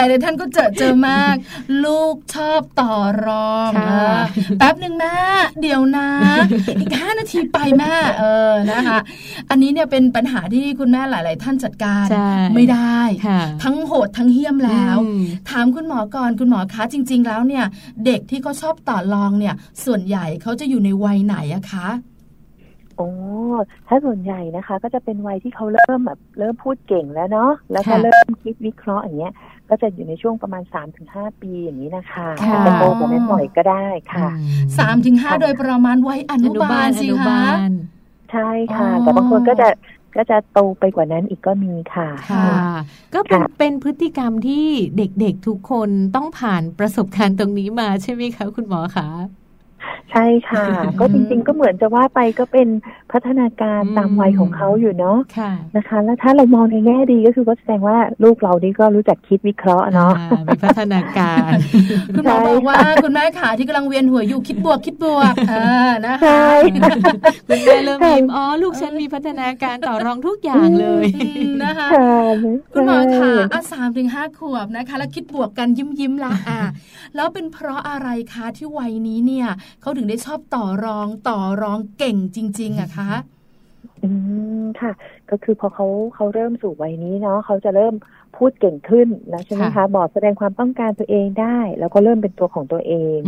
ายหลายท่านก็เจอเจอมาก ลูกชอบต่อรองแป๊บหนึ่งแม่เดี๋ยวนะ อีกห้านาทีไปแม่เออนะคะ อันนี้เนี่ยเป็นปัญหาที่คุณแม่หลาย ๆ ท่านจัดการไม่ได้ ทั้งโหดทั้งเหี้ยมแล้ว ถามคุณหมอก่อนคุณหมอคะจริง ๆ แล้วเนี่ย เด็กที่เขาชอบต่อรองเนี่ย ส่วนใหญ่เขาจะอยู่ในวัยไหนอะคะ โอ้ถ้าส่วนใหญ่นะคะ ก็จะเป็นวัยที่เขาเริ่มแบบเริ่มพูดเก่งแล้วเนาะแล้วก็เริ่มคิดวิเคราะห์อย่างเงี้ย ก็จะอยู่ในช่วงประมาณสามถึงห้าปีอย่างนี้นะคะจะโตกว่านั้นหน่อยก็ได้ค่ะสามถึงห้าโดยประมาณวัยอนุบาลสิคะใช่ค่ะแต่บางคนก็จะก็จะโตไปกว่านั้นอีกก็มีค่ะ ค่ะ ก็เป็นเป็นพฤติกรรมที่เด็กๆทุกคนต้องผ่านประสบการณ์ตรงนี้มาใช่ไหมคะคุณหมอคะ ใช่ค่ะ ก็จริงๆก็เหมือนจะว่าไปก็เป็นพัฒนาการตามวัยของเขาอยู่เนาะนะคะ แล้วถ้าเรามองในแง่ดีก็คือก็แสดงว่าลูกเรานี่ก็รู้จักคิดวิเคราะห์เนาะมีพัฒนาการคุณหมอบอกว่าคุณแม่ขาที่กำลังเวียนหัวอยู่คิดบวกคิดบวกอ่านะคะคุณแม่เริ่มยิ้มอ๋อลูกฉันมีพัฒนาการต่อรองทุกอย่างเลยนะคะคุณหมอขาอะสามถึงห้าขวบนะคะ แล้วคิดบวกกันยิ้มยิ้มละอ่าแล้วเป็นเพราะอะไรคะที่วัยนี้เนี่ยเขาถึงได้ชอบต่อรองต่อรองเก่งจริง ๆอะคะอืมค่ะ ก็คือพอเขาเขาเริ่มสู่วัยนี้เนาะเขาจะเริ่มพูดเก่งขึ้นแล้วใช่ไหมคะบอกแสดงความต้องการตัวเองได้ แล้วก็เริ่มเป็นตัวของตัวเอง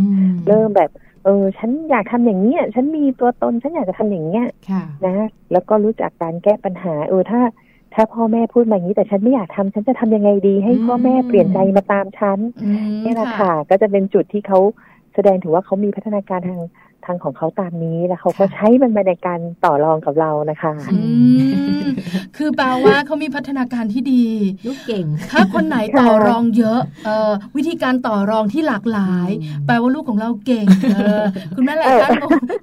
เริ่มแบบ เออ ฉันอยากทำอย่างนี้ฉันมีตัวตนฉันอยากจะทำอย่างเนี้ยนะ แล้วก็รู้จักการแก้ปัญหา เออถ้า ถ้าพ่อแม่พูดมาอย่างนี้ แต่ฉันไม่อยากทำฉันจะทำยังไงดี ให้พ่อแม่เปลี่ยนใจมาตามฉันนี่แหละค่ะ ก็จะเป็นจุดที่เขา แสดงถือว่าเขามีพัฒนาการทางทางของเขาตามนี้แล้วเขาก็ใช้มันมาในการต่อรองกับเรานะคะคือแปลว่าเขามีพัฒนาการที่ดีลูกเก่ง ถ้าคนไหนต่อรองเยอะเออวิธีการต่อรองที่หลากหลาย แปลว่าลูกของเราเก่งเออคุณแม่หลายท่าน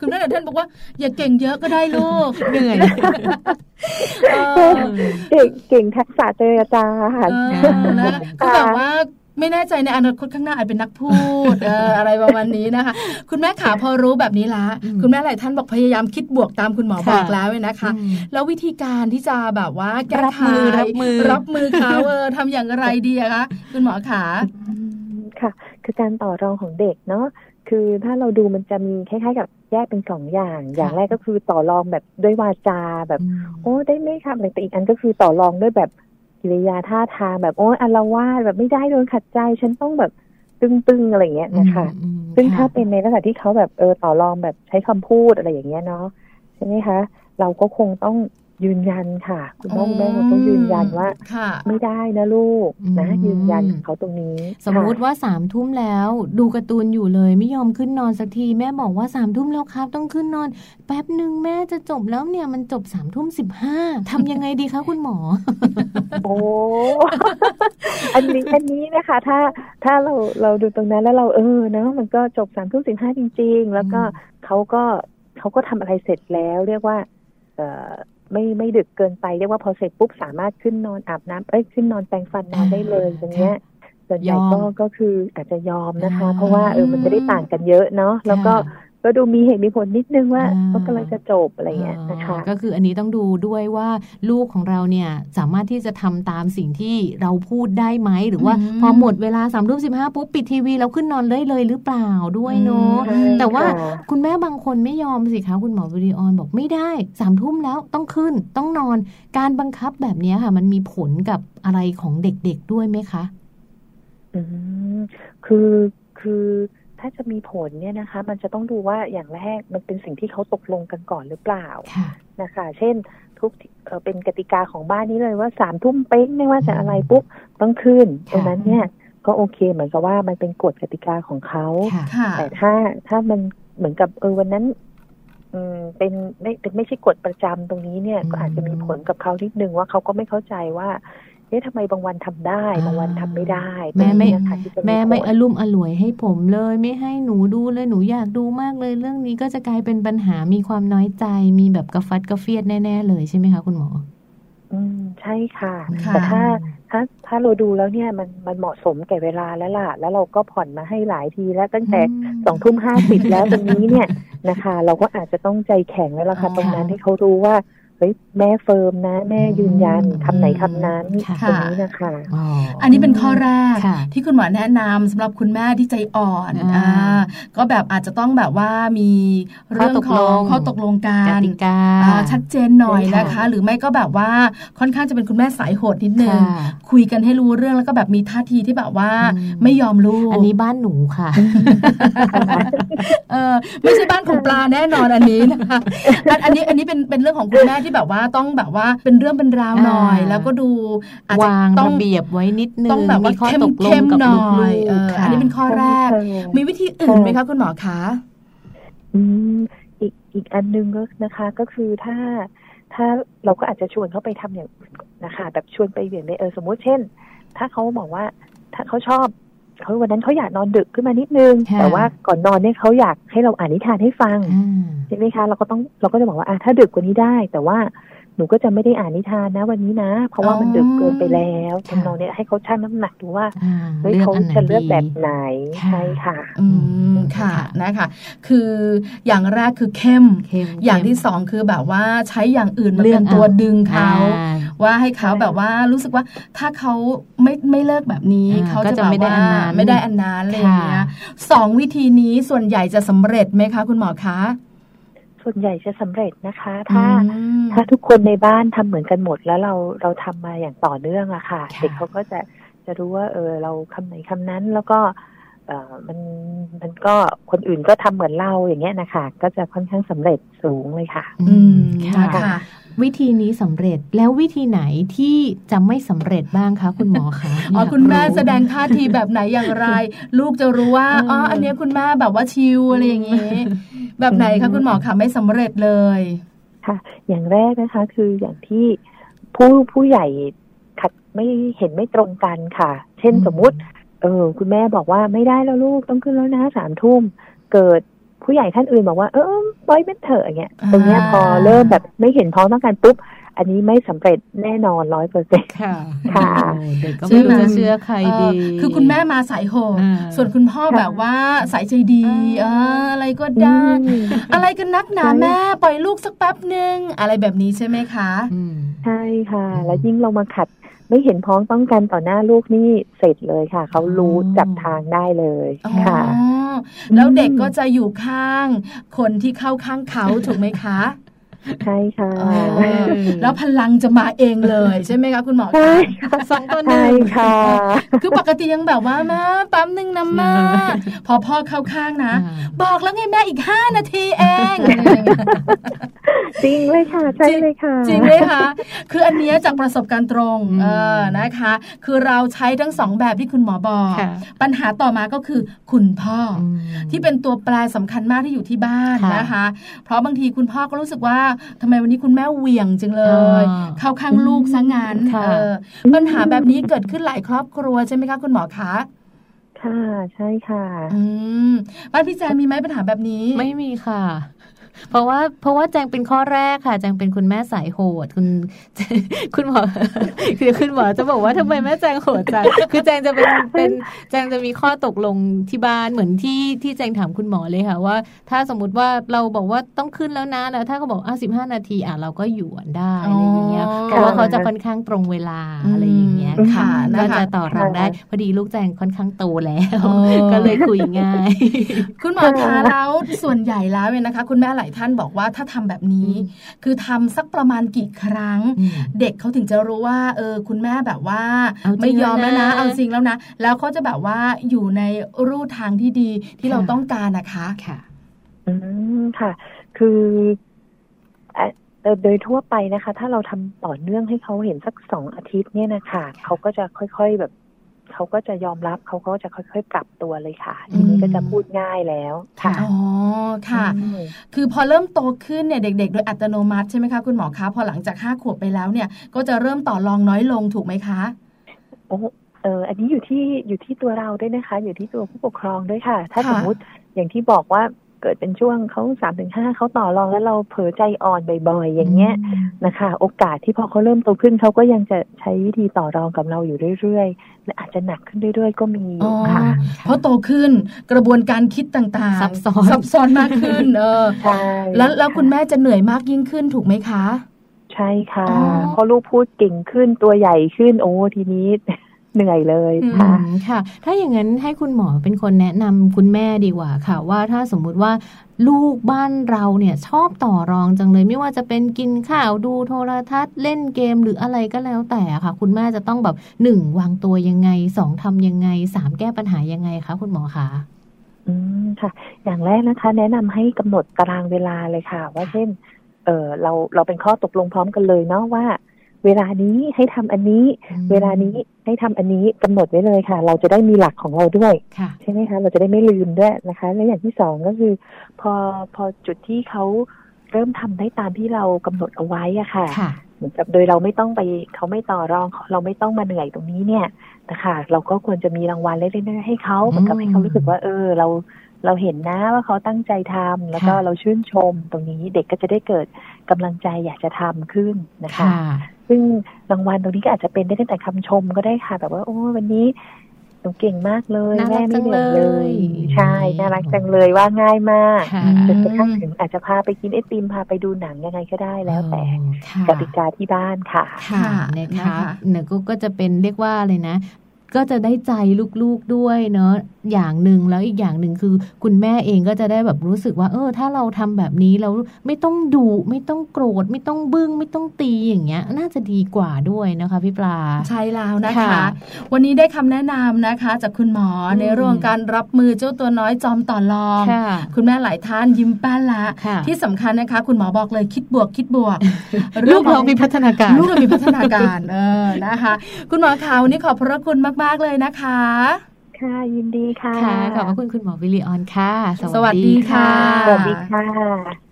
คุณแม่หลายท่านบอกว่า อย่าเก่งเยอะก็ได้ลูกเหนื่อยเก่งเก่งทักษะเจรจาค่ะก็แบบว่า ไม่แน่ใจในอนาคตข้างหน้าอาจเป็นนักพูดเอออะไรประมาณนี้นะคะ คุณแม่ขาพอรู้แบบนี้ละคุณแม่หลายท่านบอกพยายามคิดบวกตามคุณหมอบอกแล้วนะคะ แล้ววิธีการที่จะแบบว่าแก้ไขรับมือรับมือเขาเออทำอย่างไรดีคะคุณหมอขาค่ะคือการต่อรองของเด็กเนาะคือถ้าเราดูมันจะมีคล้ายๆ กับแยกเป็นสองอย่าง อย่างแรกก็คือต่อรองแบบด้วยวาจาแบบ โอ้ได้ไหมครับแต่อีกอันก็คือต่อรองด้วยแบบ กิริยาท่าทางแบบโอ้อารวาสแบบไม่ได้โดนขัดใจ ฉันต้องแบบตึงๆอะไรเงี้ยนะคะ ซึ่งถ้าเป็นในลักษณะที่เขาแบบเออต่อรองแบบใช้คำพูดอะไรอย่างเงี้ยเนาะใช่ไหมคะ เราก็คงต้อง ยืนยันค่ะ คุณพ่อคุณแม่เราต้องยืนยันว่า ไม่ได้นะลูกนะ ยืนยันเขาตรงนี้ สมมุติว่าสามทุ่มแล้ว ดูการ์ตูนอยู่เลยไม่ยอมขึ้นนอนสักทีแม่บอกว่าสามทุ่มแล้วครับ ต้องขึ้นนอน แป๊บหนึ่งแม่จะจบแล้วเนี่ยมันจบสามทุ่มสิบห้าทำยังไงดีคะคุณหมอ โอ้อันนี้อันนี้นะคะ ถ้าถ้าเราเราดูตรงนั้นแล้วเราเออเนาะมันก็จบสามทุ่มสิบห้าจริง ๆ แล้วก็เขาก็เขาก็ทำอะไรเสร็จแล้วเรียกว่าเออ ไม่ไม่ดึกเกินไปเรียกว่าพอเสร็จปุ๊บสามารถขึ้นนอนอาบน้ำเอ้ยขึ้นนอนแปรงฟันนอนได้เลยอย่างเงี้ยส่วนใหญ่ก็ก็คืออาจจะยอมนะคะ เพราะว่าเออมันจะได้ต่างกันเยอะเนาะแล้วก็ ก็ดูมีเหตุมีผลนิดนึงว่าก็กำลังจะจบอะไรเงี้ยนะคะก็คืออันนี้ต้องดูด้วยว่าลูกของเราเนี่ยสามารถที่จะทำตามสิ่งที่เราพูดได้ไหมหรือว่าพอหมดเวลาสามทุ่มสิบห้าปุ๊บปิดทีวีแล้วขึ้นนอนเลยเลยหรือเปล่าด้วยเนาะแต่ว่าคุณแม่บางคนไม่ยอมสิคะคุณหมอวิดีออนบอกไม่ได้สามทุ่มแล้วต้องขึ้นต้องนอนการบังคับแบบนี้ค่ะ มันมีผลกับอะไรของเด็กๆด้วยไหมคะอืมคือคือ ถ้าจะมีผลเนี่ยนะคะ มันจะต้องดูว่าอย่างแรกมันเป็นสิ่งที่เขาตกลงกันก่อนหรือเปล่านะคะ เช่นทุกเป็นกติกาของบ้านนี้เลยว่าสามทุ่มเป๊งไม่ว่าจะอะไรปุ๊บต้องขึ้นตรงนั้นเนี่ยก็โอเค เหมือนกับว่ามันเป็นกฎกติกาของเขาแต่ถ้าถ้ามันเหมือนกับเออวันนั้นอืมเป็นไม่เป็นไม่ใช่กฎประจำตรงนี้เนี่ยก็อาจจะมีผลกับเขานิดนึงว่าเขาก็ไม่เข้าใจว่า เอ๊ะทำไมบางวันทำได้ บางวันทำไม่ได้ แม่ไม่แม่ไม่อลุ่มอล่วยให้ผมเลย ไม่ให้หนูดูเลยหนูอยากดูมากเลย เรื่องนี้ก็จะกลายเป็นปัญหามีความน้อยใจ มีแบบกระฟัดกระเฟียดแน่ ๆ เลยใช่ไหมคะคุณหมอ อืมใช่ค่ะแต่ถ้าถ้าถ้าเราดูแล้วเนี่ยมันมันเหมาะสมแก่เวลาแล้วล่ะ แล้วเราก็ผ่อนมาให้หลายทีแล้วตั้งแต่สองทุ่มห้าสิบแล้วตรงนี้เนี่ยนะคะ เราก็อาจจะต้องใจแข็งแล้วล่ะค่ะตรงนั้นให้เขารู้ว่า เฮ้ยแม่เฟิร์มนะ แม่ยืนยันคำไหนคำนั้นตรงนี้นะคะอันนี้เป็นข้อแรกที่คุณหมอแนะนำสำหรับคุณแม่ที่ใจอ่อนอ่าก็แบบอาจจะต้องแบบว่ามีเรื่องของข้อตกลงกันชัดเจนหน่อยนะคะ หรือไม่ก็แบบว่าค่อนข้างจะเป็นคุณแม่สายโหดนิดนึงคุยกันให้รู้เรื่องแล้วก็แบบมีท่าทีที่แบบว่าไม่ยอมลูกอันนี้บ้านหนูค่ะเออไม่ใช่บ้านของปลาแน่นอนอันนี้นะคะอันนี้อันนี้เป็นเป็นเรื่องของคุณแม่ที่ที่แบบว่าต้องแบบว่าเป็นเรื่องเป็นราวหน่อย แล้วก็ดูอาจจะต้องเบียบไว้นิดนึงต้องแบบว่าเข้มเข้มหน่อยอันนี้เป็นข้อแรก มีวิธีอื่นไหมคะคุณหมอคะอืมอีกอีกอันนึงก็นะคะ ก็คือถ้าถ้าเราก็อาจจะชวนเขาไปทำอย่างนะคะ แบบชวนไปเบี่ยงไปเออสมมุติเช่น ถ้าเขาบอกว่า ถ้าเขาชอบ เขาวันนั้นเขาอยากนอนดึกขึ้นมานิดนึง แต่ว่าก่อนนอนเนี่ยเขาอยากให้เราอ่านนิทานให้ฟังใช่ไหมคะ เราก็ต้องเราก็จะบอกว่าอะถ้าดึกกว่านี้ได้ แต่ว่าห นูก็จะไม่ได้อ่านนิทานนะ วันนี้นะ เพราะว่ามันดึกเกินไปแล้วทำนองนี้ให้เขาชั่งน้ำหนักดูว่าเฮ้ยเขาจะเลือกแบบไหนใช่ค่ะ อืมค่ะนะคะ คืออย่างแรกคือเข้ม อย่างที่สองคือแบบว่าใช้อย่างอื่นมาเป็นตัวดึงเขาว่าให้เขาแบบว่ารู้สึกว่าถ้าเขาไม่ไม่เลิกแบบนี้เขาจะแบบว่าไม่ได้อันนั้นอะไรอย่างเงี้ยสองวิธีนี้ส่วนใหญ่จะสำเร็จไหมคะ คุณหมอคะ ส่วนใหญ่จะสำเร็จนะคะ ถ้าถ้าทุกคนในบ้านทำเหมือนกันหมดแล้วเราเราทำมาอย่างต่อเนื่องอะค่ะ เด็กเขาก็จะจะรู้ว่า เออ เราคำไหนคำนั้นแล้วก็เออมันมันก็คนอื่นก็ทำเหมือนเราอย่างเงี้ยนะคะ ก็จะค่อนข้างสำเร็จสูงเลยค่ะ อืมค่ะ วิธีนี้สำเร็จแล้ววิธีไหนที่จะไม่สำเร็จบ้างคะ คุณหมอคะอ๋อคุณแม่แสดงท่าทีแบบไหนอย่างไร ลูกจะรู้ว่าอ๋ออันนี้คุณแม่แบบว่าชิวอะไรอย่างงี้ แบบไหนคะคุณหมอคะไม่สำเร็จเลยค่ะ อย่างแรกนะคะ คืออย่างที่ผู้ผู้ใหญ่ขัดไม่เห็นไม่ตรงกันค่ะ เช่นสมมุติ เออ คุณแม่บอกว่าไม่ได้แล้วลูกต้องขึ้นแล้วนะสามทุ่มเกิด ผู้ใหญ่ท่านอื่นบอกว่าเออปล่อยเป็นเถอะอย่างเงี้ยตรงเนี้ยพอเริ่มแบบไม่เห็นพ้องต้องการปุ๊บ อันนี้ไม่สำเร็จแน่นอนร้อยเปอร์เซ็นต์ค่ะค่ะเด็กก็ไม่รู้จะเชื่อใครดี คือคุณแม่มาสายโหดส่วนคุณพ่อแบบว่าสายใจดีเอออะไรก็ได้อะไรกันนักหนาแม่ปล่อยลูกสักแป๊บหนึ่งอะไรแบบนี้ใช่ไหมคะใช่ค่ะ แล้วยิ่งเรามาขัด ไม่เห็นพ้องต้องกันต่อหน้าลูกนี่เสร็จเลยค่ะ เขารู้จับทางได้เลยค่ะแล้วเด็กก็จะอยู่ข้าง คนที่เข้าข้างเขาถูกไหมคะ ใช่ค่ะแล้วพลังจะมาเองเลยใช่ไหมคะคุณหมอใช่สองตัวหนึ่งค่ะคือปกติยังแบบว่าแม่ปั๊มหนึ่งนะแม่พอพ่อเข้าข้างนะ บอกแล้วไงแม่อีกห้านาทีเองจริงเลยค่ะใช่เลยค่ะ จริงเลยค่ะ คืออันนี้จากประสบการณ์ตรงเออนะคะ คือเราใช้ทั้งสองแบบที่คุณหมอบอก ปัญหาต่อมาก็คือคุณพ่อ ที่เป็นตัวแปรสำคัญมากที่อยู่ที่บ้านนะคะ เพราะบางทีคุณพ่อก็รู้สึกว่าทำไมวันนี้คุณแม่เหวี่ยงจังเลย เข้าข้างลูกซะงานปัญหาแบบนี้เกิดขึ้นหลายครอบครัวใช่ไหมคะคุณหมอคะค่ะ ใช่ค่ะ อืมบ้านพี่แจมีไหมปัญหาแบบนี้ ไม่มีค่ะ เพราะว่าเพราะว่าแจงเป็นข้อแรกค่ะแจงเป็นคุณแม่สายโหด คุณคุณหมอคือคุณหมอจะบอกว่าทำไมแม่แจงโหดจังคือแจงจะเป็นเป็นแจงจะมีข้อตกลงที่บ้านเหมือนที่ที่แจงถามคุณหมอเลยค่ะ ว่า ถ้าสมมติว่าเราบอกว่าต้องขึ้นแล้วนะแล้วถ้าเขาบอกอะสิบห้านาทีอะเราก็อยู่ได้อะไรอย่างเงี้ยเพราะว่าเขาจะค่อนข้างตรงเวลาอะไรอย่างเงี้ยค่ะก็จะต่อรองได้พอดีลูกแจงค่อนข้างโตแล้ว ก็เลยคุยง่าย คุณหมอคะแล้วส่วนใหญ่แล้วเนี่ยนะคะ คุณแม่หลายท่านบอกว่าถ้าทำแบบนี้ คือทำสักประมาณกี่ครั้ง เด็กเขาถึงจะรู้ว่า เออคุณแม่แบบว่า ไม่ยอมแล้วนะ เอาจริงแล้วนะ แล้วเขาจะแบบว่าอยู่ในรูทางที่ดีที่เราต้องการนะคะค่ะ อืมค่ะ คือโดยทั่วไปนะคะ ถ้าเราทำต่อเนื่องให้เขาเห็นสักสองอาทิตย์เนี่ยนะคะเขาก็จะค่อยๆแบบ เขาก็จะยอมรับเขาก็จะค่อยๆ ปรับตัวเลยค่ะ ทีนี้ก็จะพูดง่ายแล้วค่ะอ๋อค่ะ คือพอเริ่มโตขึ้นเนี่ยเด็ก ๆ โดยอัตโนมัติใช่ไหมคะคุณหมอคะพอหลังจากห้าขวบไปแล้วเนี่ย ก็จะเริ่มต่อรองน้อยลงถูกไหมคะโอ้เอออันนี้อยู่ที่อยู่ที่ตัวเราด้วยนะคะ อยู่ที่ตัวผู้ปกครองด้วยค่ะ ถ้าสมมุติอย่างที่บอกว่า เกิดเป็นช่วงเขาสามถึงห้าเขาต่อรองแล้วเราเผลอใจอ่อนบ่อยๆอย่างเงี้ยนะคะ โอกาสที่พอเขาเริ่มโตขึ้นเขาก็ยังจะใช้วิธีต่อรองกับเราอยู่เรื่อยๆและอาจจะหนักขึ้นเรื่อยๆ ก็มีค่ะ เพราะโตขึ้นกระบวนการคิดต่างๆซับซ้อนซับซ้อนมากขึ้น เออใช่แล้วแล้วคุณแม่จะเหนื่อยมากยิ่งขึ้นถูกไหมคะ ใช่ค่ะเพราะลูกพูดเก่งขึ้นตัวใหญ่ขึ้นโอ้ทีนี้ เหนื่อยเลยค่ะค่ะ ถ้าอย่างนั้นให้คุณหมอเป็นคนแนะนำคุณแม่ดีกว่าค่ะ ว่าถ้าสมมุติว่าลูกบ้านเราเนี่ยชอบต่อรองจังเลย ไม่ว่าจะเป็นกินข้าวดูโทรทัศน์ เล่นเกมหรืออะไรก็แล้วแต่ค่ะ คุณแม่จะต้องแบบหนึ่งวางตัวยังไงสองทำยังไงสามแก้ปัญหายังไงคะคุณหมอคะอืมค่ะ อย่างแรกนะคะ แนะนำให้กำหนดตารางเวลาเลยค่ะ ว่าเช่น เออเราเราเป็นข้อตกลงพร้อมกันเลยเนาะว่า เวลานี้ให้ทำอันนี้ เวลานี้ให้ทำอันนี้กำหนดไว้เลยค่ะ เราจะได้มีหลักของเราด้วยใช่ไหมคะ เราจะได้ไม่ลืมด้วยนะคะ และอย่างที่สองก็คือ พอพอจุดที่เขาเริ่มทำได้ตามที่เรากำหนดเอาไว้อะค่ะเหมือนกับโดยเราไม่ต้องไปเขาไม่ต่อรองเราไม่ต้องมาเหนื่อยตรงนี้เนี่ยนะคะเราก็ควรจะมีรางวัลเล็กๆให้เขาเหมือนกับให้เขารู้สึกว่า เออ เรา เราเห็นนะว่าเขาตั้งใจทำแล้วก็เราชื่นชมตรงนี้เด็กก็จะได้เกิดกำลังใจอยากจะทำขึ้นนะคะ ซึ่งรางวัลตรงนี้ก็อาจจะเป็นได้ตั้งแต่คำชมก็ได้ค่ะ แบบว่าโอ้วันนี้หนูเก่งมากเลยแม่ไม่เหนื่อยเลย ใช่ น่ารักจังเลยว่าง่ายมากจนกระทั่งถึงอาจจะพาไปกินไอติมพาไปดูหนังยังไงก็ได้แล้วแต่กติกาที่บ้านค่ะ ค่ะนะคะเนี่ยก็จะเป็นเรียกว่าเลยนะ ก็จะได้ใจลูกๆด้วยเนาะอย่างหนึ่งแล้วอีกอย่างหนึ่งคือ คุณแม่เองก็จะได้แบบรู้สึกว่า เออ ถ้าเราทำแบบนี้เราไม่ต้องดุไม่ต้องโกรธ ไม่ต้องบึ้ง ไม่ต้องตีอย่างเงี้ย น่าจะดีกว่าด้วยนะคะพี่ปลาใช่แล้วนะคะวันนี้ได้คำแนะนำนะคะ จากคุณหมอในเรื่องการรับมือเจ้าตัวน้อยจอมต่อรองคุณแม่หลายท่านยิ้มแป้นละที่สำคัญนะคะ คุณหมอบอกเลยคิดบวกคิดบวกลูกเรามีพัฒนาการลูกเรามีพัฒนาการเออนะคะ คุณหมอคะวันนี้ขอบพระคุณมากๆ เลยนะคะ ค่ะ ยินดีค่ะขอบคุณคุณหมอวิลิออนค่ะ สวัสดีค่ะ สวัสดีค่ะ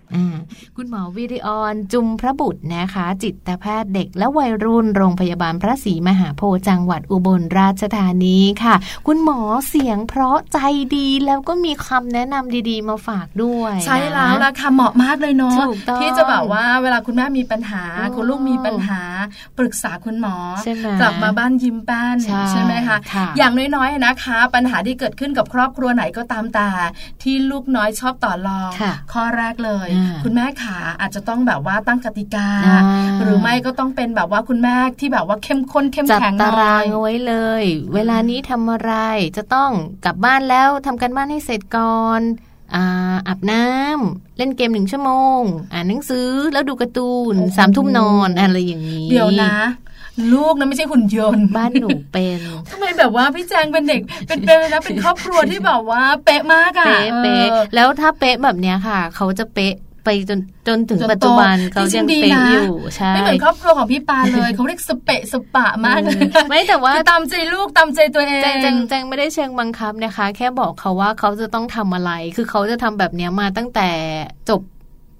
คุณหมอวิริออนจุมพระบุตรนะคะ จิตแพทย์เด็กและวัยรุ่นโรงพยาบาลพระศรีมหาโพธิ์จังหวัดอุบลราชธานีค่ะ คุณหมอเสียงเพราะใจดีแล้วก็มีคำแนะนำดีๆ มาฝากด้วย ใช่แล้วละค่ะเหมาะมากเลยเนาะที่จะแบบว่าเวลาคุณแม่มีปัญหา คุณลูกมีปัญหา ปรึกษาคุณหมอกลับมาบ้านยิ้มแป้นใช่ไหมคะอย่างน้อยๆนะคะ ปัญหาที่เกิดขึ้นกับครอบครัวไหนก็ตามแต่ที่ลูกน้อยชอบต่อรองข้อแรกเลยคุณแม่ขาอาจจะต้องแบบว่าตั้งกติกา หรือไม่ก็ต้องเป็นแบบว่าคุณแม่ที่แบบว่าเข้มข้นเข้มแข็งตารางไว้เลย เวลานี้ทำอะไรจะต้องกลับบ้านแล้วทำกันบ้านให้เสร็จก่อนอาบน้ำเล่นเกมหนึ่งชั่วโมง อ่านหนังสือแล้วดูการ์ตูนสามทุ่มนอนอะไรอย่างนี้ เดี๋ยวนะลูกนะไม่ใช่หุ่นยนต์บ้านหนูเป็นทำไมแบบว่าพี่แจงเป็นเด็ก เป็นเป็นนะเป็นครอบครัวที่แบบว่าเป๊ะมากอะเป๊ะเป๊ะแล้วถ้าเป๊ะแบบเนี้ยค่ะ เขาจะเป๊ะ ไปจนจนถึงปัจจุบันเขายังเป็นอยู่ใช่ไม่เหมือนครอบครัวของพี่ปาเลยเขาเรียกสเปะสปะมากเลยไม่แต่ว่าตามใจลูกตามใจตัวเองแจงแจงไม่ได้เชิงบังคับนะคะ แค่บอกเขาว่าเขาจะต้องทำอะไร คือเขาจะทำแบบนี้มาตั้งแต่จบ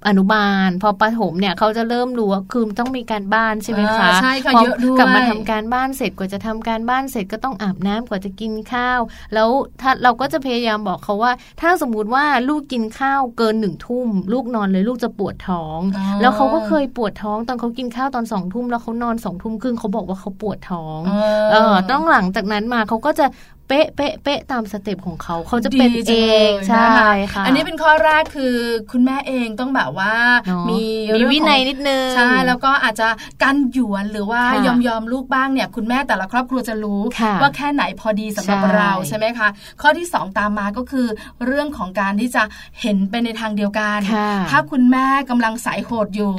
อนุบาล พอประถมเนี่ยเขาจะเริ่มรู้ว่าคือต้องมีการบ้านใช่ไหมคะใช่ค่ะเยอะด้วยกลับมาทำการบ้านเสร็จกว่าจะทำการบ้านเสร็จก็ต้องอาบน้ำกว่าจะกินข้าว แล้วถ้าเราก็จะพยายามบอกเขาว่า ถ้าสมมุติว่าลูกกินข้าวเกินหนึ่งทุ่ม ลูกนอนเลยลูกจะปวดท้อง แล้วเขาก็เคยปวดท้องตอนเขากินข้าวตอนสองทุ่มแล้วเขานอนสองทุ่มครึ่งเขาบอกว่าเขาปวดท้องเออต้องหลังจากนั้นมาเขาก็จะ เป๊ะเป๊ะเป๊ะตามสเต็ปของเขาเขาจะเป็นเองใช่ค่ะอันนี้เป็นข้อแรกคือคุณแม่เองต้องแบบว่ามีมีวินัยนิดนึงใช่แล้วก็อาจจะกันหยวนหรือว่ายอมยอมลูกบ้างเนี่ย คุณแม่แต่ละครอบครัวจะรู้ว่าแค่ไหนพอดีสำหรับเราใช่ไหมคะ ข้อที่ 2 ตามมาก็คือ เรื่องของการที่จะเห็นไปในทางเดียวกัน ถ้าคุณแม่กำลังสายโหดอยู่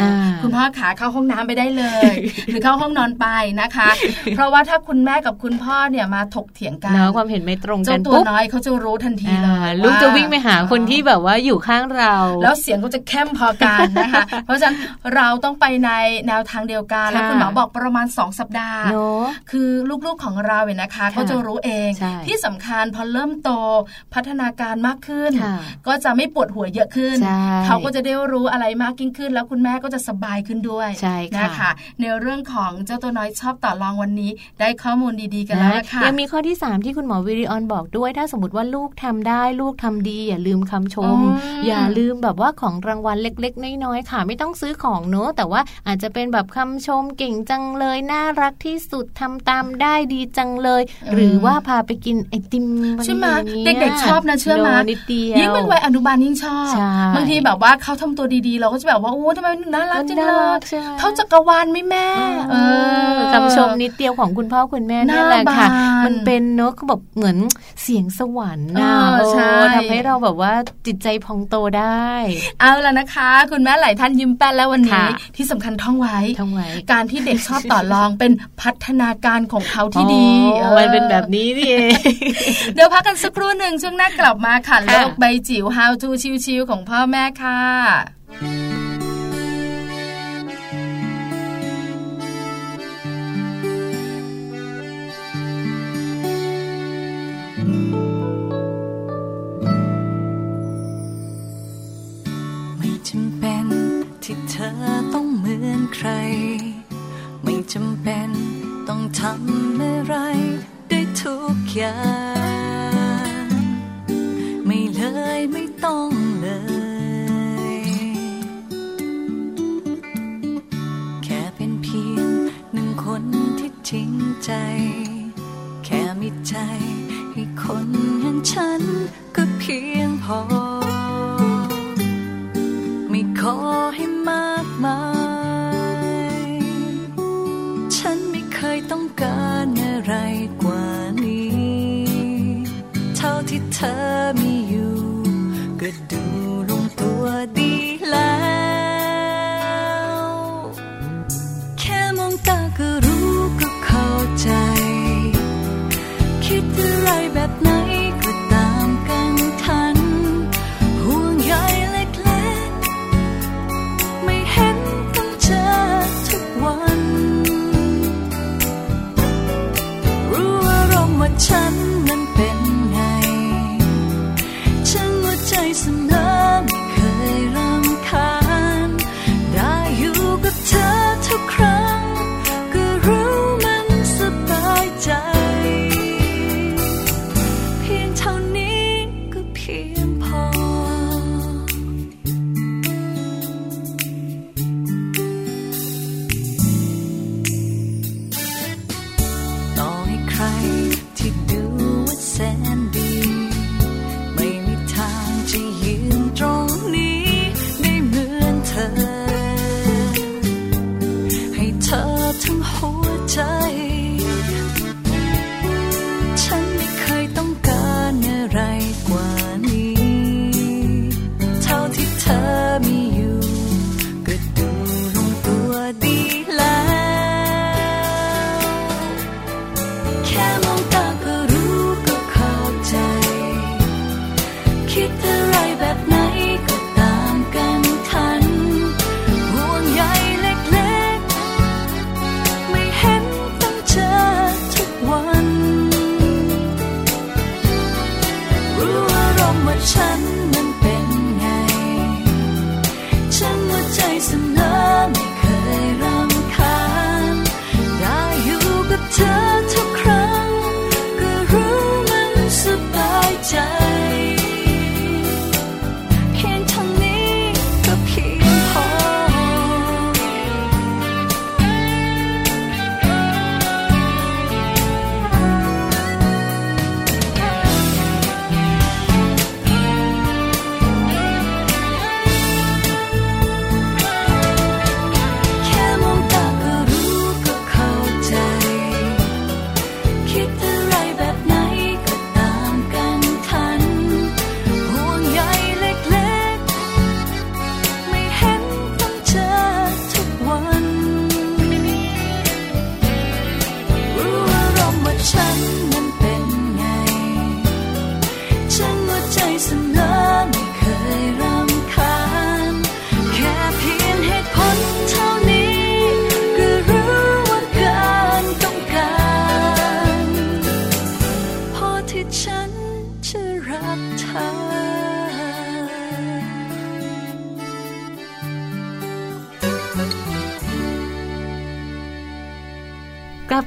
คุณพ่อขาเข้าห้องน้ำไปได้เลย หรือเข้าห้องนอนไปนะคะ เพราะว่าถ้าคุณแม่กับคุณพ่อเนี่ยมาถกเถียงกันความเห็นไม่ตรงกันปุ๊บตัวน้อยเขาจะรู้ทันทีเลยลูกจะวิ่งไปหาคนที่แบบว่าอยู่ข้างเรา แล้วเสียงก็จะเข้มพอกันนะคะ เพราะฉะนั้นเราต้องไปในแนวทางเดียวกัน แล้วคุณหมอบอกประมาณ 2 สัปดาห์ คือลูกๆของเราเนี่ยนะคะเขาจะรู้เองที่สำคัญพอเริ่มโตพัฒนาการมากขึ้น ก็จะไม่ปวดหัวเยอะขึ้น เขาก็จะได้รู้อะไรมากยิ่งขึ้น แล้วคุณแม่ก็จะสบายขึ้นด้วยนะคะ ในเรื่องของเจ้าตัวน้อยชอบต่อรองวันนี้ ได้ข้อมูลดีๆกันแล้วค่ะยังมีข้อที่ 3 ที่คุณหมอวิริออนบอกด้วย ถ้าสมมติว่าลูกทำได้ลูกทำดี อย่าลืมคำชม อย่าลืมแบบว่าของรางวัลเล็ก ๆ น้อยๆค่ะ ไม่ต้องซื้อของเนอะแต่ว่าอาจจะเป็นแบบคำชมเก่งจังเลยน่ารักที่สุดทำตามได้ดีจังเลย หรือว่าพาไปกินไอติมใช่ไหมเด็กๆชอบนะเชื่อมายิ่งเป็นวัยอนุบาลยิ่งชอบบางทีแบบว่าเขาทำตัวดีๆ เราก็จะแบบว่าโอ้ทำไมน่ารักจังเลยเขาจักรวาลไม่แม่คำชมนิดเดียวของคุณพ่อคุณแม่นี่แหละค่ะ มันเป็นเนอะเขาบอกเหมือนเสียงสวรรค์นะทำให้เราแบบว่าจิตใจพองโตได้ เอาละนะคะ คุณแม่หลายท่านยิ้มแป้นแล้ววันนี้ ที่สำคัญท่องไว้ท่องไว้ การที่เด็กชอบต่อรองเป็นพัฒนาการของเขาที่ดีมันเป็นแบบนี้นี่เองเดี๋ยวพักกันสักครู่หนึ่งช่วงหน้ากลับมาค่ะโลกใบจิ๋ว How to ชิวๆของพ่อแม่ค่ะ ทำอะไรได้ทุกอย่าง ไม่เลยไม่ต้องเลย แค่เป็นเพียงหนึ่งคนที่จริงใจ แค่มีใจให้คนอย่างฉันก็เพียงพอ ไม่ขอให้มากมาย ก็ดูลงตัวดีแล้ว แค่มองตาก็รู้ก็เข้าใจ คิดอะไรแบบ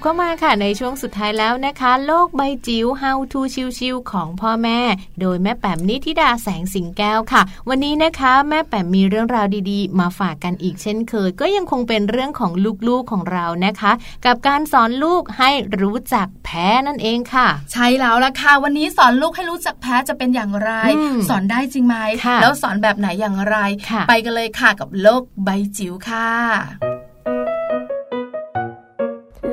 เข้ามาค่ะในช่วงสุดท้ายแล้วนะคะ โลกใบจิ๋ว How to ชิวๆของพ่อแม่ โดยแม่แป๋มนิธิดาแสงสิงแก้วค่ะ วันนี้นะคะแม่แป๋มมีเรื่องราวดีๆ มาฝากกันอีกเช่นเคย ก็ยังคงเป็นเรื่องของลูกๆของเรานะคะ กับการสอนลูกให้รู้จักแพ้นั่นเองค่ะ ใช่แล้วล่ะค่ะวันนี้สอนลูกให้รู้จักแพ้จะเป็นอย่างไร สอนได้จริงไหมแล้วสอนแบบไหนอย่างไร ไปกันเลยค่ะกับโลกใบจิ๋วค่ะ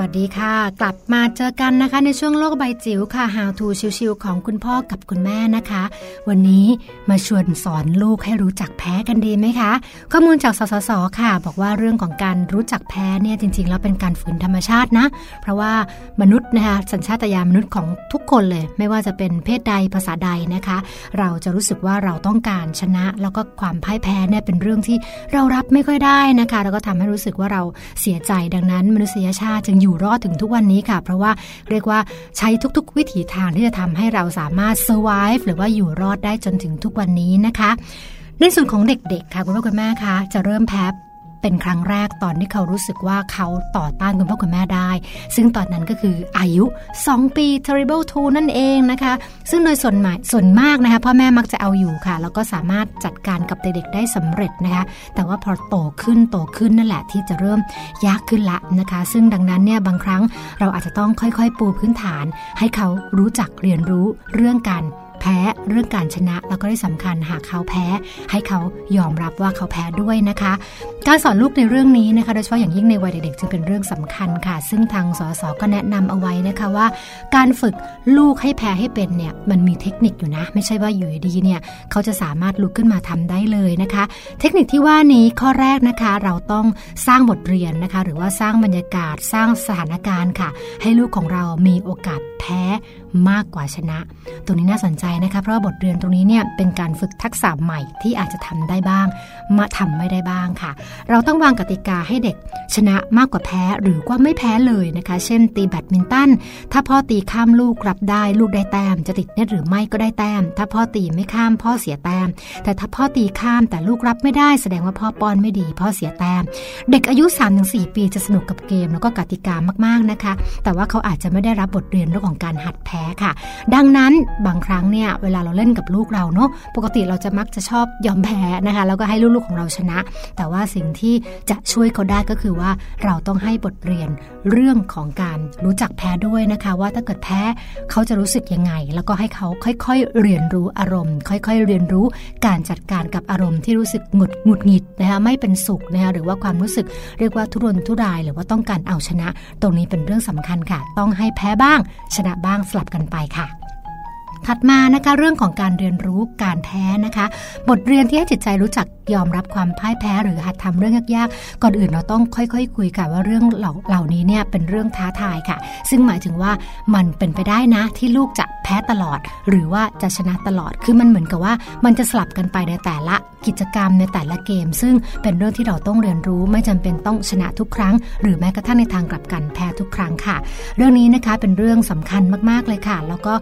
วัสดีค่ะ กลับมาเจอกันนะคะ ในช่วงโลกใบจิ๋วค่ะ How to ชิวๆของคุณพ่อกับคุณแม่นะคะ วันนี้มาชวนสอนลูกให้รู้จักแพ้กันดีไหมคะ ข้อมูลจากสสสค่ะ บอกว่าเรื่องของการรู้จักแพ้เนี่ยจริงๆ แล้วเป็นการฝืนธรรมชาตินะ เพราะว่ามนุษย์นะคะสัญชาตญาณมนุษย์ของทุกคนเลย ไม่ว่าจะเป็นเพศใดภาษาใดนะคะ เราจะรู้สึกว่าเราต้องการชนะ แล้วก็ความพ่ายแพ้เนี่ยเป็นเรื่องที่เรารับไม่ค่อยได้นะคะ แล้วก็ทำให้รู้สึกว่าเราเสียใจดังนั้น มนุษยชาติจึงอยู่รอดถึงทุกวันนี้ค่ะ เพราะว่าเรียกว่าใช้ทุกๆ วิถีทางที่จะทำให้เราสามารถ survive หรือว่าอยู่รอดได้จนถึงทุกวันนี้นะคะในส่วนของเด็กๆค่ะคุณพ่อคุณแม่คะจะเริ่มแพ้ เป็นครั้งแรกตอนที่เขารู้สึกว่าเขาต่อต้านคุณพ่อคุณแม่ได้ ซึ่งตอนนั้นก็คืออายุ 2 ปี terrible two นั่นเองนะคะ ซึ่งโดยส่วนหมายส่วนมากนะคะพ่อแม่มักจะเอาอยู่ค่ะ แล้วก็สามารถจัดการกับเด็กๆได้สำเร็จนะคะ แต่ว่าพอโตขึ้นโตขึ้นนั่นแหละที่จะเริ่มยากขึ้นละนะคะ ซึ่งดังนั้นเนี่ยบางครั้งเราอาจจะต้องค่อยๆ ปูพื้นฐาน ให้เขารู้จักเรียนรู้เรื่องการ แพ้เรื่องการชนะ แล้วก็ที่สำคัญหากเขาแพ้ ให้เขายอมรับว่าเขาแพ้ด้วยนะคะ การสอนลูกในเรื่องนี้นะคะโดยเฉพาะอย่างยิ่งในวัยเด็กๆจึงเป็นเรื่องสำคัญค่ะ ซึ่งทางสสก็แนะนำเอาไว้นะคะว่า การฝึกลูกให้แพ้ให้เป็นเนี่ยมันมีเทคนิคอยู่นะ ไม่ใช่ว่าอยู่ดีเนี่ยเขาจะสามารถลุกขึ้นมาทำได้เลยนะคะ เทคนิคที่ว่านี้ข้อแรกนะคะเราต้องสร้างบทเรียนนะคะ หรือว่าสร้างบรรยากาศสร้างสถานการณ์ค่ะ ให้ลูกของเรามีโอกาสแพ้ มากกว่าชนะ ตรงนี้น่าสนใจนะคะ เพราะบทเรียนตรงนี้เนี่ยเป็นการฝึกทักษะใหม่ที่อาจจะทำได้บ้าง มาทำไม่ได้บ้างค่ะ เราต้องวางกติกาให้เด็กชนะมากกว่าแพ้หรือว่าไม่แพ้เลยนะคะ เช่น ตีแบดมินตันถ้าพ่อตีข้ามลูกรับได้ ลูกได้แต้ม จะติดเน็ตหรือไม่ก็ได้แต้ม ถ้าพ่อตีไม่ข้ามพ่อเสียแต้ม แต่ถ้าพ่อตีข้ามแต่ลูกรับไม่ได้ แสดงว่าพ่อป้อนไม่ดี พ่อเสียแต้ม เด็กอายุ 3-4 ปีจะสนุกกับเกมแล้วก็กติกามากๆนะคะ แต่ว่าเขาอาจจะไม่ได้รับบทเรียนเรื่องของการหัดแพ้ค่ะ ดังนั้นบางครั้งเนี่ยเวลาเราเล่นกับลูกเราเนาะปกติเราจะมักจะชอบยอมแพ้นะคะ แล้วก็ให้ลูกๆของเราชนะ แต่ว่าสิ่งที่จะช่วยเขาได้ก็คือว่าเราต้องให้บทเรียนเรื่องของการรู้จักแพ้ด้วยนะคะ ว่าถ้าเกิดแพ้เขาจะรู้สึกยังไง แล้วก็ให้เขาค่อยๆ เรียนรู้อารมณ์ ค่อยๆ เรียนรู้การจัดการกับอารมณ์ที่รู้สึกหงุดหงุดหงิดนะคะไม่เป็นสุขนะคะหรือว่าความรู้สึกเรียกว่าทุรนทุราย หรือว่าต้องการเอาชนะ ตรงนี้เป็นเรื่องสำคัญค่ะ ต้องให้แพ้บ้าง ชนะบ้างสลับกันไปค่ะ ถัดมานะคะเรื่องของการเรียนรู้การแพ้นะคะ บทเรียนที่ให้จิตใจรู้จักยอมรับความพ่ายแพ้ หรือหัดทำเรื่องยากๆ ก่อนอื่นเราต้องค่อยๆคคุยค่ะว่าเรื่องเหล่าเหล่านี้เนี่ยเป็นเรื่องท้าทายค่ะ ซึ่งหมายถึงว่ามันเป็นไปได้นะที่ลูกจะแพ้ตลอด หรือว่าจะชนะตลอดคือมันเหมือนกับว่ามันจะสลับกันไปในแต่ละกิจกรรมในแต่ละเกม ซึ่งเป็นเรื่องที่เราต้องเรียนรู้ไม่จำเป็นต้องชนะทุกครั้ง หรือแม้กระทั่งในทางกลับกันแพ้ทุกครั้งค่ะ เรื่องนี้นะคะเป็นเรื่องสำคัญมากๆเลยค่ะ แล้วก็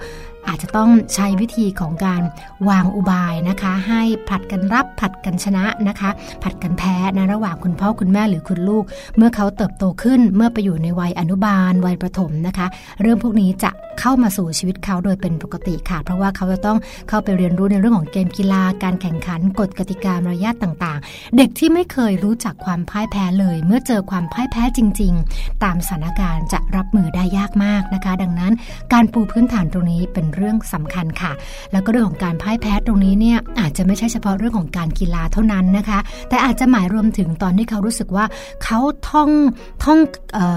อาจจะต้องใช้วิธีของการวางอุบายนะคะ ให้ผัดกันรับผัดกันชนะนะคะ ผัดกันแพ้นะระหว่างคุณพ่อคุณแม่หรือคุณลูก เมื่อเขาเติบโตขึ้นเมื่อไปอยู่ในวัยอนุบาลวัยประถมนะคะ เรื่องพวกนี้จะเข้ามาสู่ชีวิตเขาโดยเป็นปกติค่ะ เพราะว่าเขาจะต้องเข้าไปเรียนรู้ในเรื่องของเกมกีฬา การแข่งขันกฎกติกามารยาทต่างๆ เด็กที่ไม่เคยรู้จักความพ่ายแพ้เลย เมื่อเจอความพ่ายแพ้จริง ๆ ตามสถานการณ์จะรับมือได้ยากมากนะคะ ดังนั้น การปูพื้นฐานตรงนี้เป็นเรื่องสำคัญค่ะ แล้วก็เรื่องของการพ่ายแพ้ตรงนี้เนี่ยอาจจะไม่ใช่เฉพาะเรื่องของการกีฬาเท่านั้นนะคะ แต่อาจจะหมายรวมถึงตอนที่เขารู้สึกว่าเขาท่องท่อง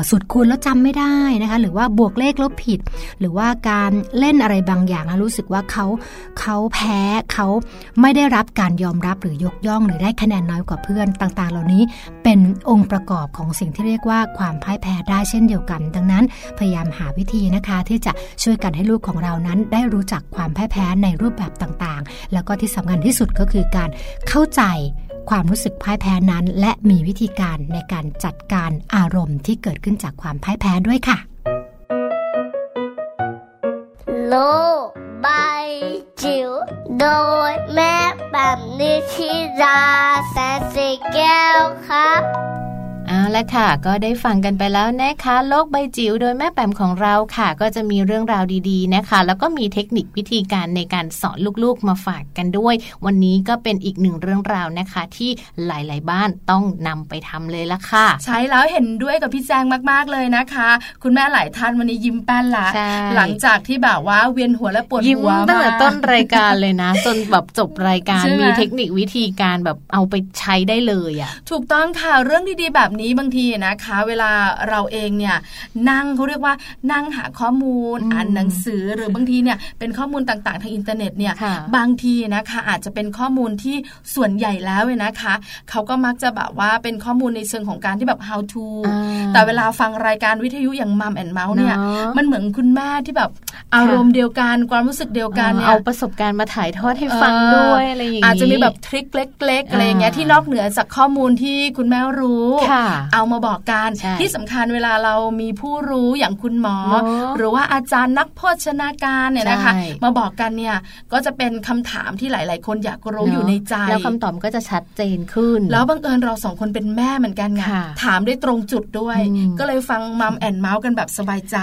สุดคูณแล้วจำไม่ได้นะคะ หรือว่าบวกเลขลบผิด หรือว่าการเล่นอะไรบางอย่างรู้สึกว่าเขาเขาแพ้เขาไม่ได้รับการยอมรับหรือยกย่อง หรือได้คะแนนน้อยกว่าเพื่อนต่างๆ เหล่านี้เป็นองค์ประกอบของสิ่งที่เรียกว่าความพ่ายแพ้ได้เช่นเดียวกัน ดังนั้นพยายามหาวิธีนะคะที่จะช่วยกันให้ลูกของเรานั้นได้รู้จักความแพ่ายแพ้ในรูปแบบต่างๆ แล้วก็ที่สำคัญที่สุดก็คือการเข้าใจความรู้สึกพ่ายแพ้นั้น และมีวิธีการในการจัดการอารมณ์ที่เกิดขึ้นจากความพ่ายแพ้ด้วยค่ะ โลบายจิ๋วโดยแม่แบบนิชิราแสนสีแก้วครับ เอาละค่ะ ก็ได้ฟังกันไปแล้วนะคะ โลกใบจิ๋วโดยแม่แปมของเราค่ะ ก็จะมีเรื่องราวดีๆนะคะ แล้วก็มีเทคนิควิธีการในการสอนลูกๆมาฝากกันด้วย วันนี้ก็เป็นอีกหนึ่งเรื่องราวนะคะ ที่หลายๆบ้านต้องนำไปทำเลยละค่ะ ใช่แล้วเห็นด้วยกับพี่แจงมากๆเลยนะคะ คุณแม่หลายท่านวันนี้ยิ้มแป้นละหลังจากที่แบบว่าเวียนหัวและปวดหัวยิ้มตั้งแต่ต้นรายการเลยนะ จนแบบจบรายการมีเทคนิควิธีการแบบเอาไปใช้ได้เลยอะถูกต้องค่ะเรื่องดีๆแบบนี้บางทีนะคะ เวลาเราเองเนี่ยนั่งเขาเรียกว่านั่งหาข้อมูลอ่านหนังสือหรือบางทีเนี่ยเป็นข้อมูลต่างๆ ทางอินเทอร์เน็ตเนี่ยบางทีนะคะอาจจะเป็นข้อมูลที่ส่วนใหญ่แล้วเลยนะคะเขาก็มักจะแบบว่าเป็นข้อมูลในเชิงของการที่แบบ how to แต่เวลาฟังรายการวิทยุอย่าง Mom and เมาท์เนี่ยมันเหมือนคุณแม่ที่แบบอารมณ์เดียวกันความรู้สึกเดียวกันเนี่ยเอาประสบการณ์มาถ่ายทอดให้ฟังด้วยอะไรอย่างนี้อาจจะมีแบบทริคเล็กๆอะไรอย่างเงี้ยที่นอกเหนือจากข้อมูลที่คุณแม่รู้เอามาบอกกันที่สำคัญเวลาเรามีผู้รู้อย่างคุณหมอ หรือว่าอาจารย์นักโภชนาการเนี่ยนะคะ มาบอกกันเนี่ยก็จะเป็นคำถามที่หลาย ๆ คนอยากรู้อยู่ในใจ แล้วคำตอบก็จะชัดเจนขึ้น แล้วบังเอิญเราสองคนเป็นแม่เหมือนกันไงถามได้ตรงจุดด้วย ก็เลยฟังมัมแอนเมาส์กันแบบสบายใจ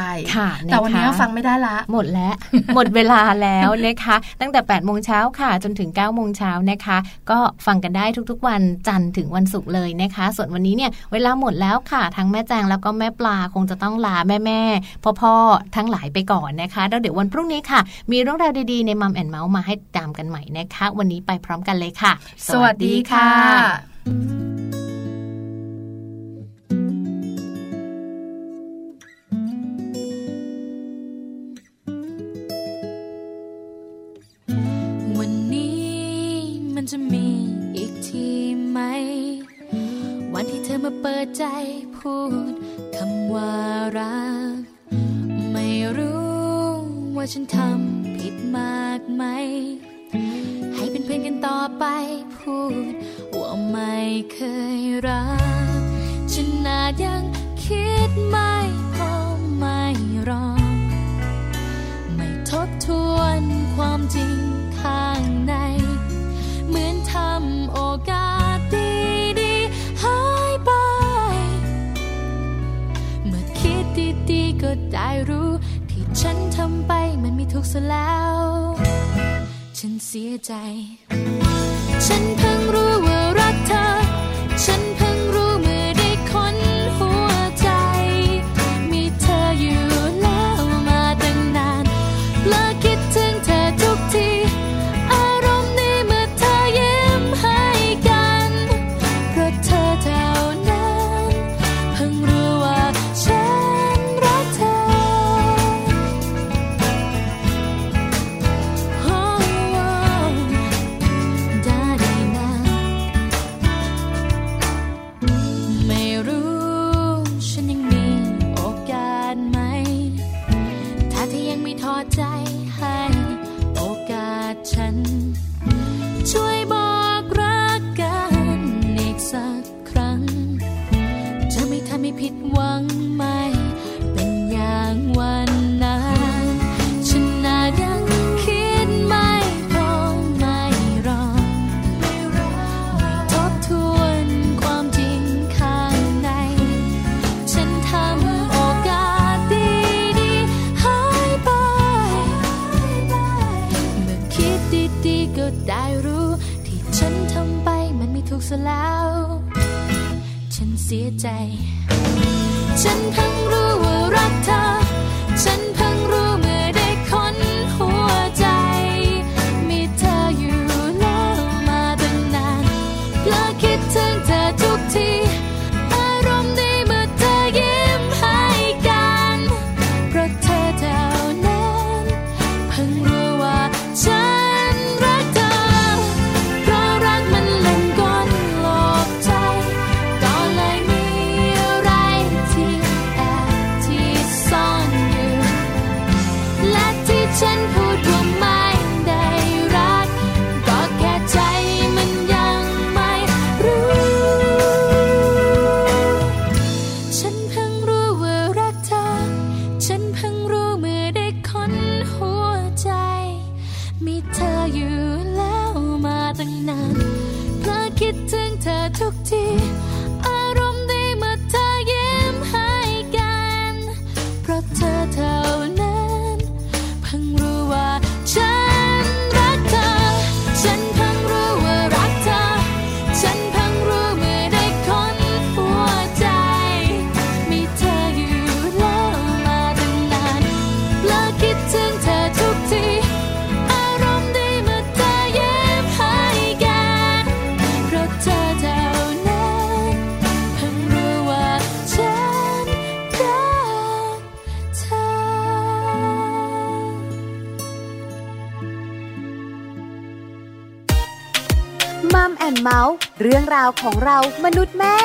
แต่วันนี้ฟังไม่ได้ละ หมดแล้ว หมดเวลาแล้วนะคะ ตั้งแต่8ปดโมงเช้าค่ะ จนถึง9ก้าโมงเช้านะคะ ก็ฟังกันได้ทุกๆวันจันทร์ถึงวันศุกร์เลยนะคะ ส่วนวันนี้เนี่ยเวลาหมดแล้วค่ะ ทั้งแม่แจงแล้วก็แม่ปลาคงจะต้องลาแม่แม่พ่อพ่อทั้งหลายไปก่อนนะคะแล้วเดี๋ยววันพรุ่งนี้ค่ะ มีเรื่องราวดีๆในมัมแอนเมาส์มาให้ตามกันใหม่นะคะ วันนี้ไปพร้อมกันเลยค่ะ สวัสดีค่ะ อมาเปิดใจพูดคำว่ารัก ไม่รู้ว่าฉันทำผิดมากไหม ให้เป็นเพื่อนกันต่อไปพูด ว่าไม่เคยรัก ฉันนาจยังคิดไม่ ไปมันไม่ถูกซะแล้ว ฉันเสียใจ ฉันเพิ่งรู้าวของเรามนุษย์แม่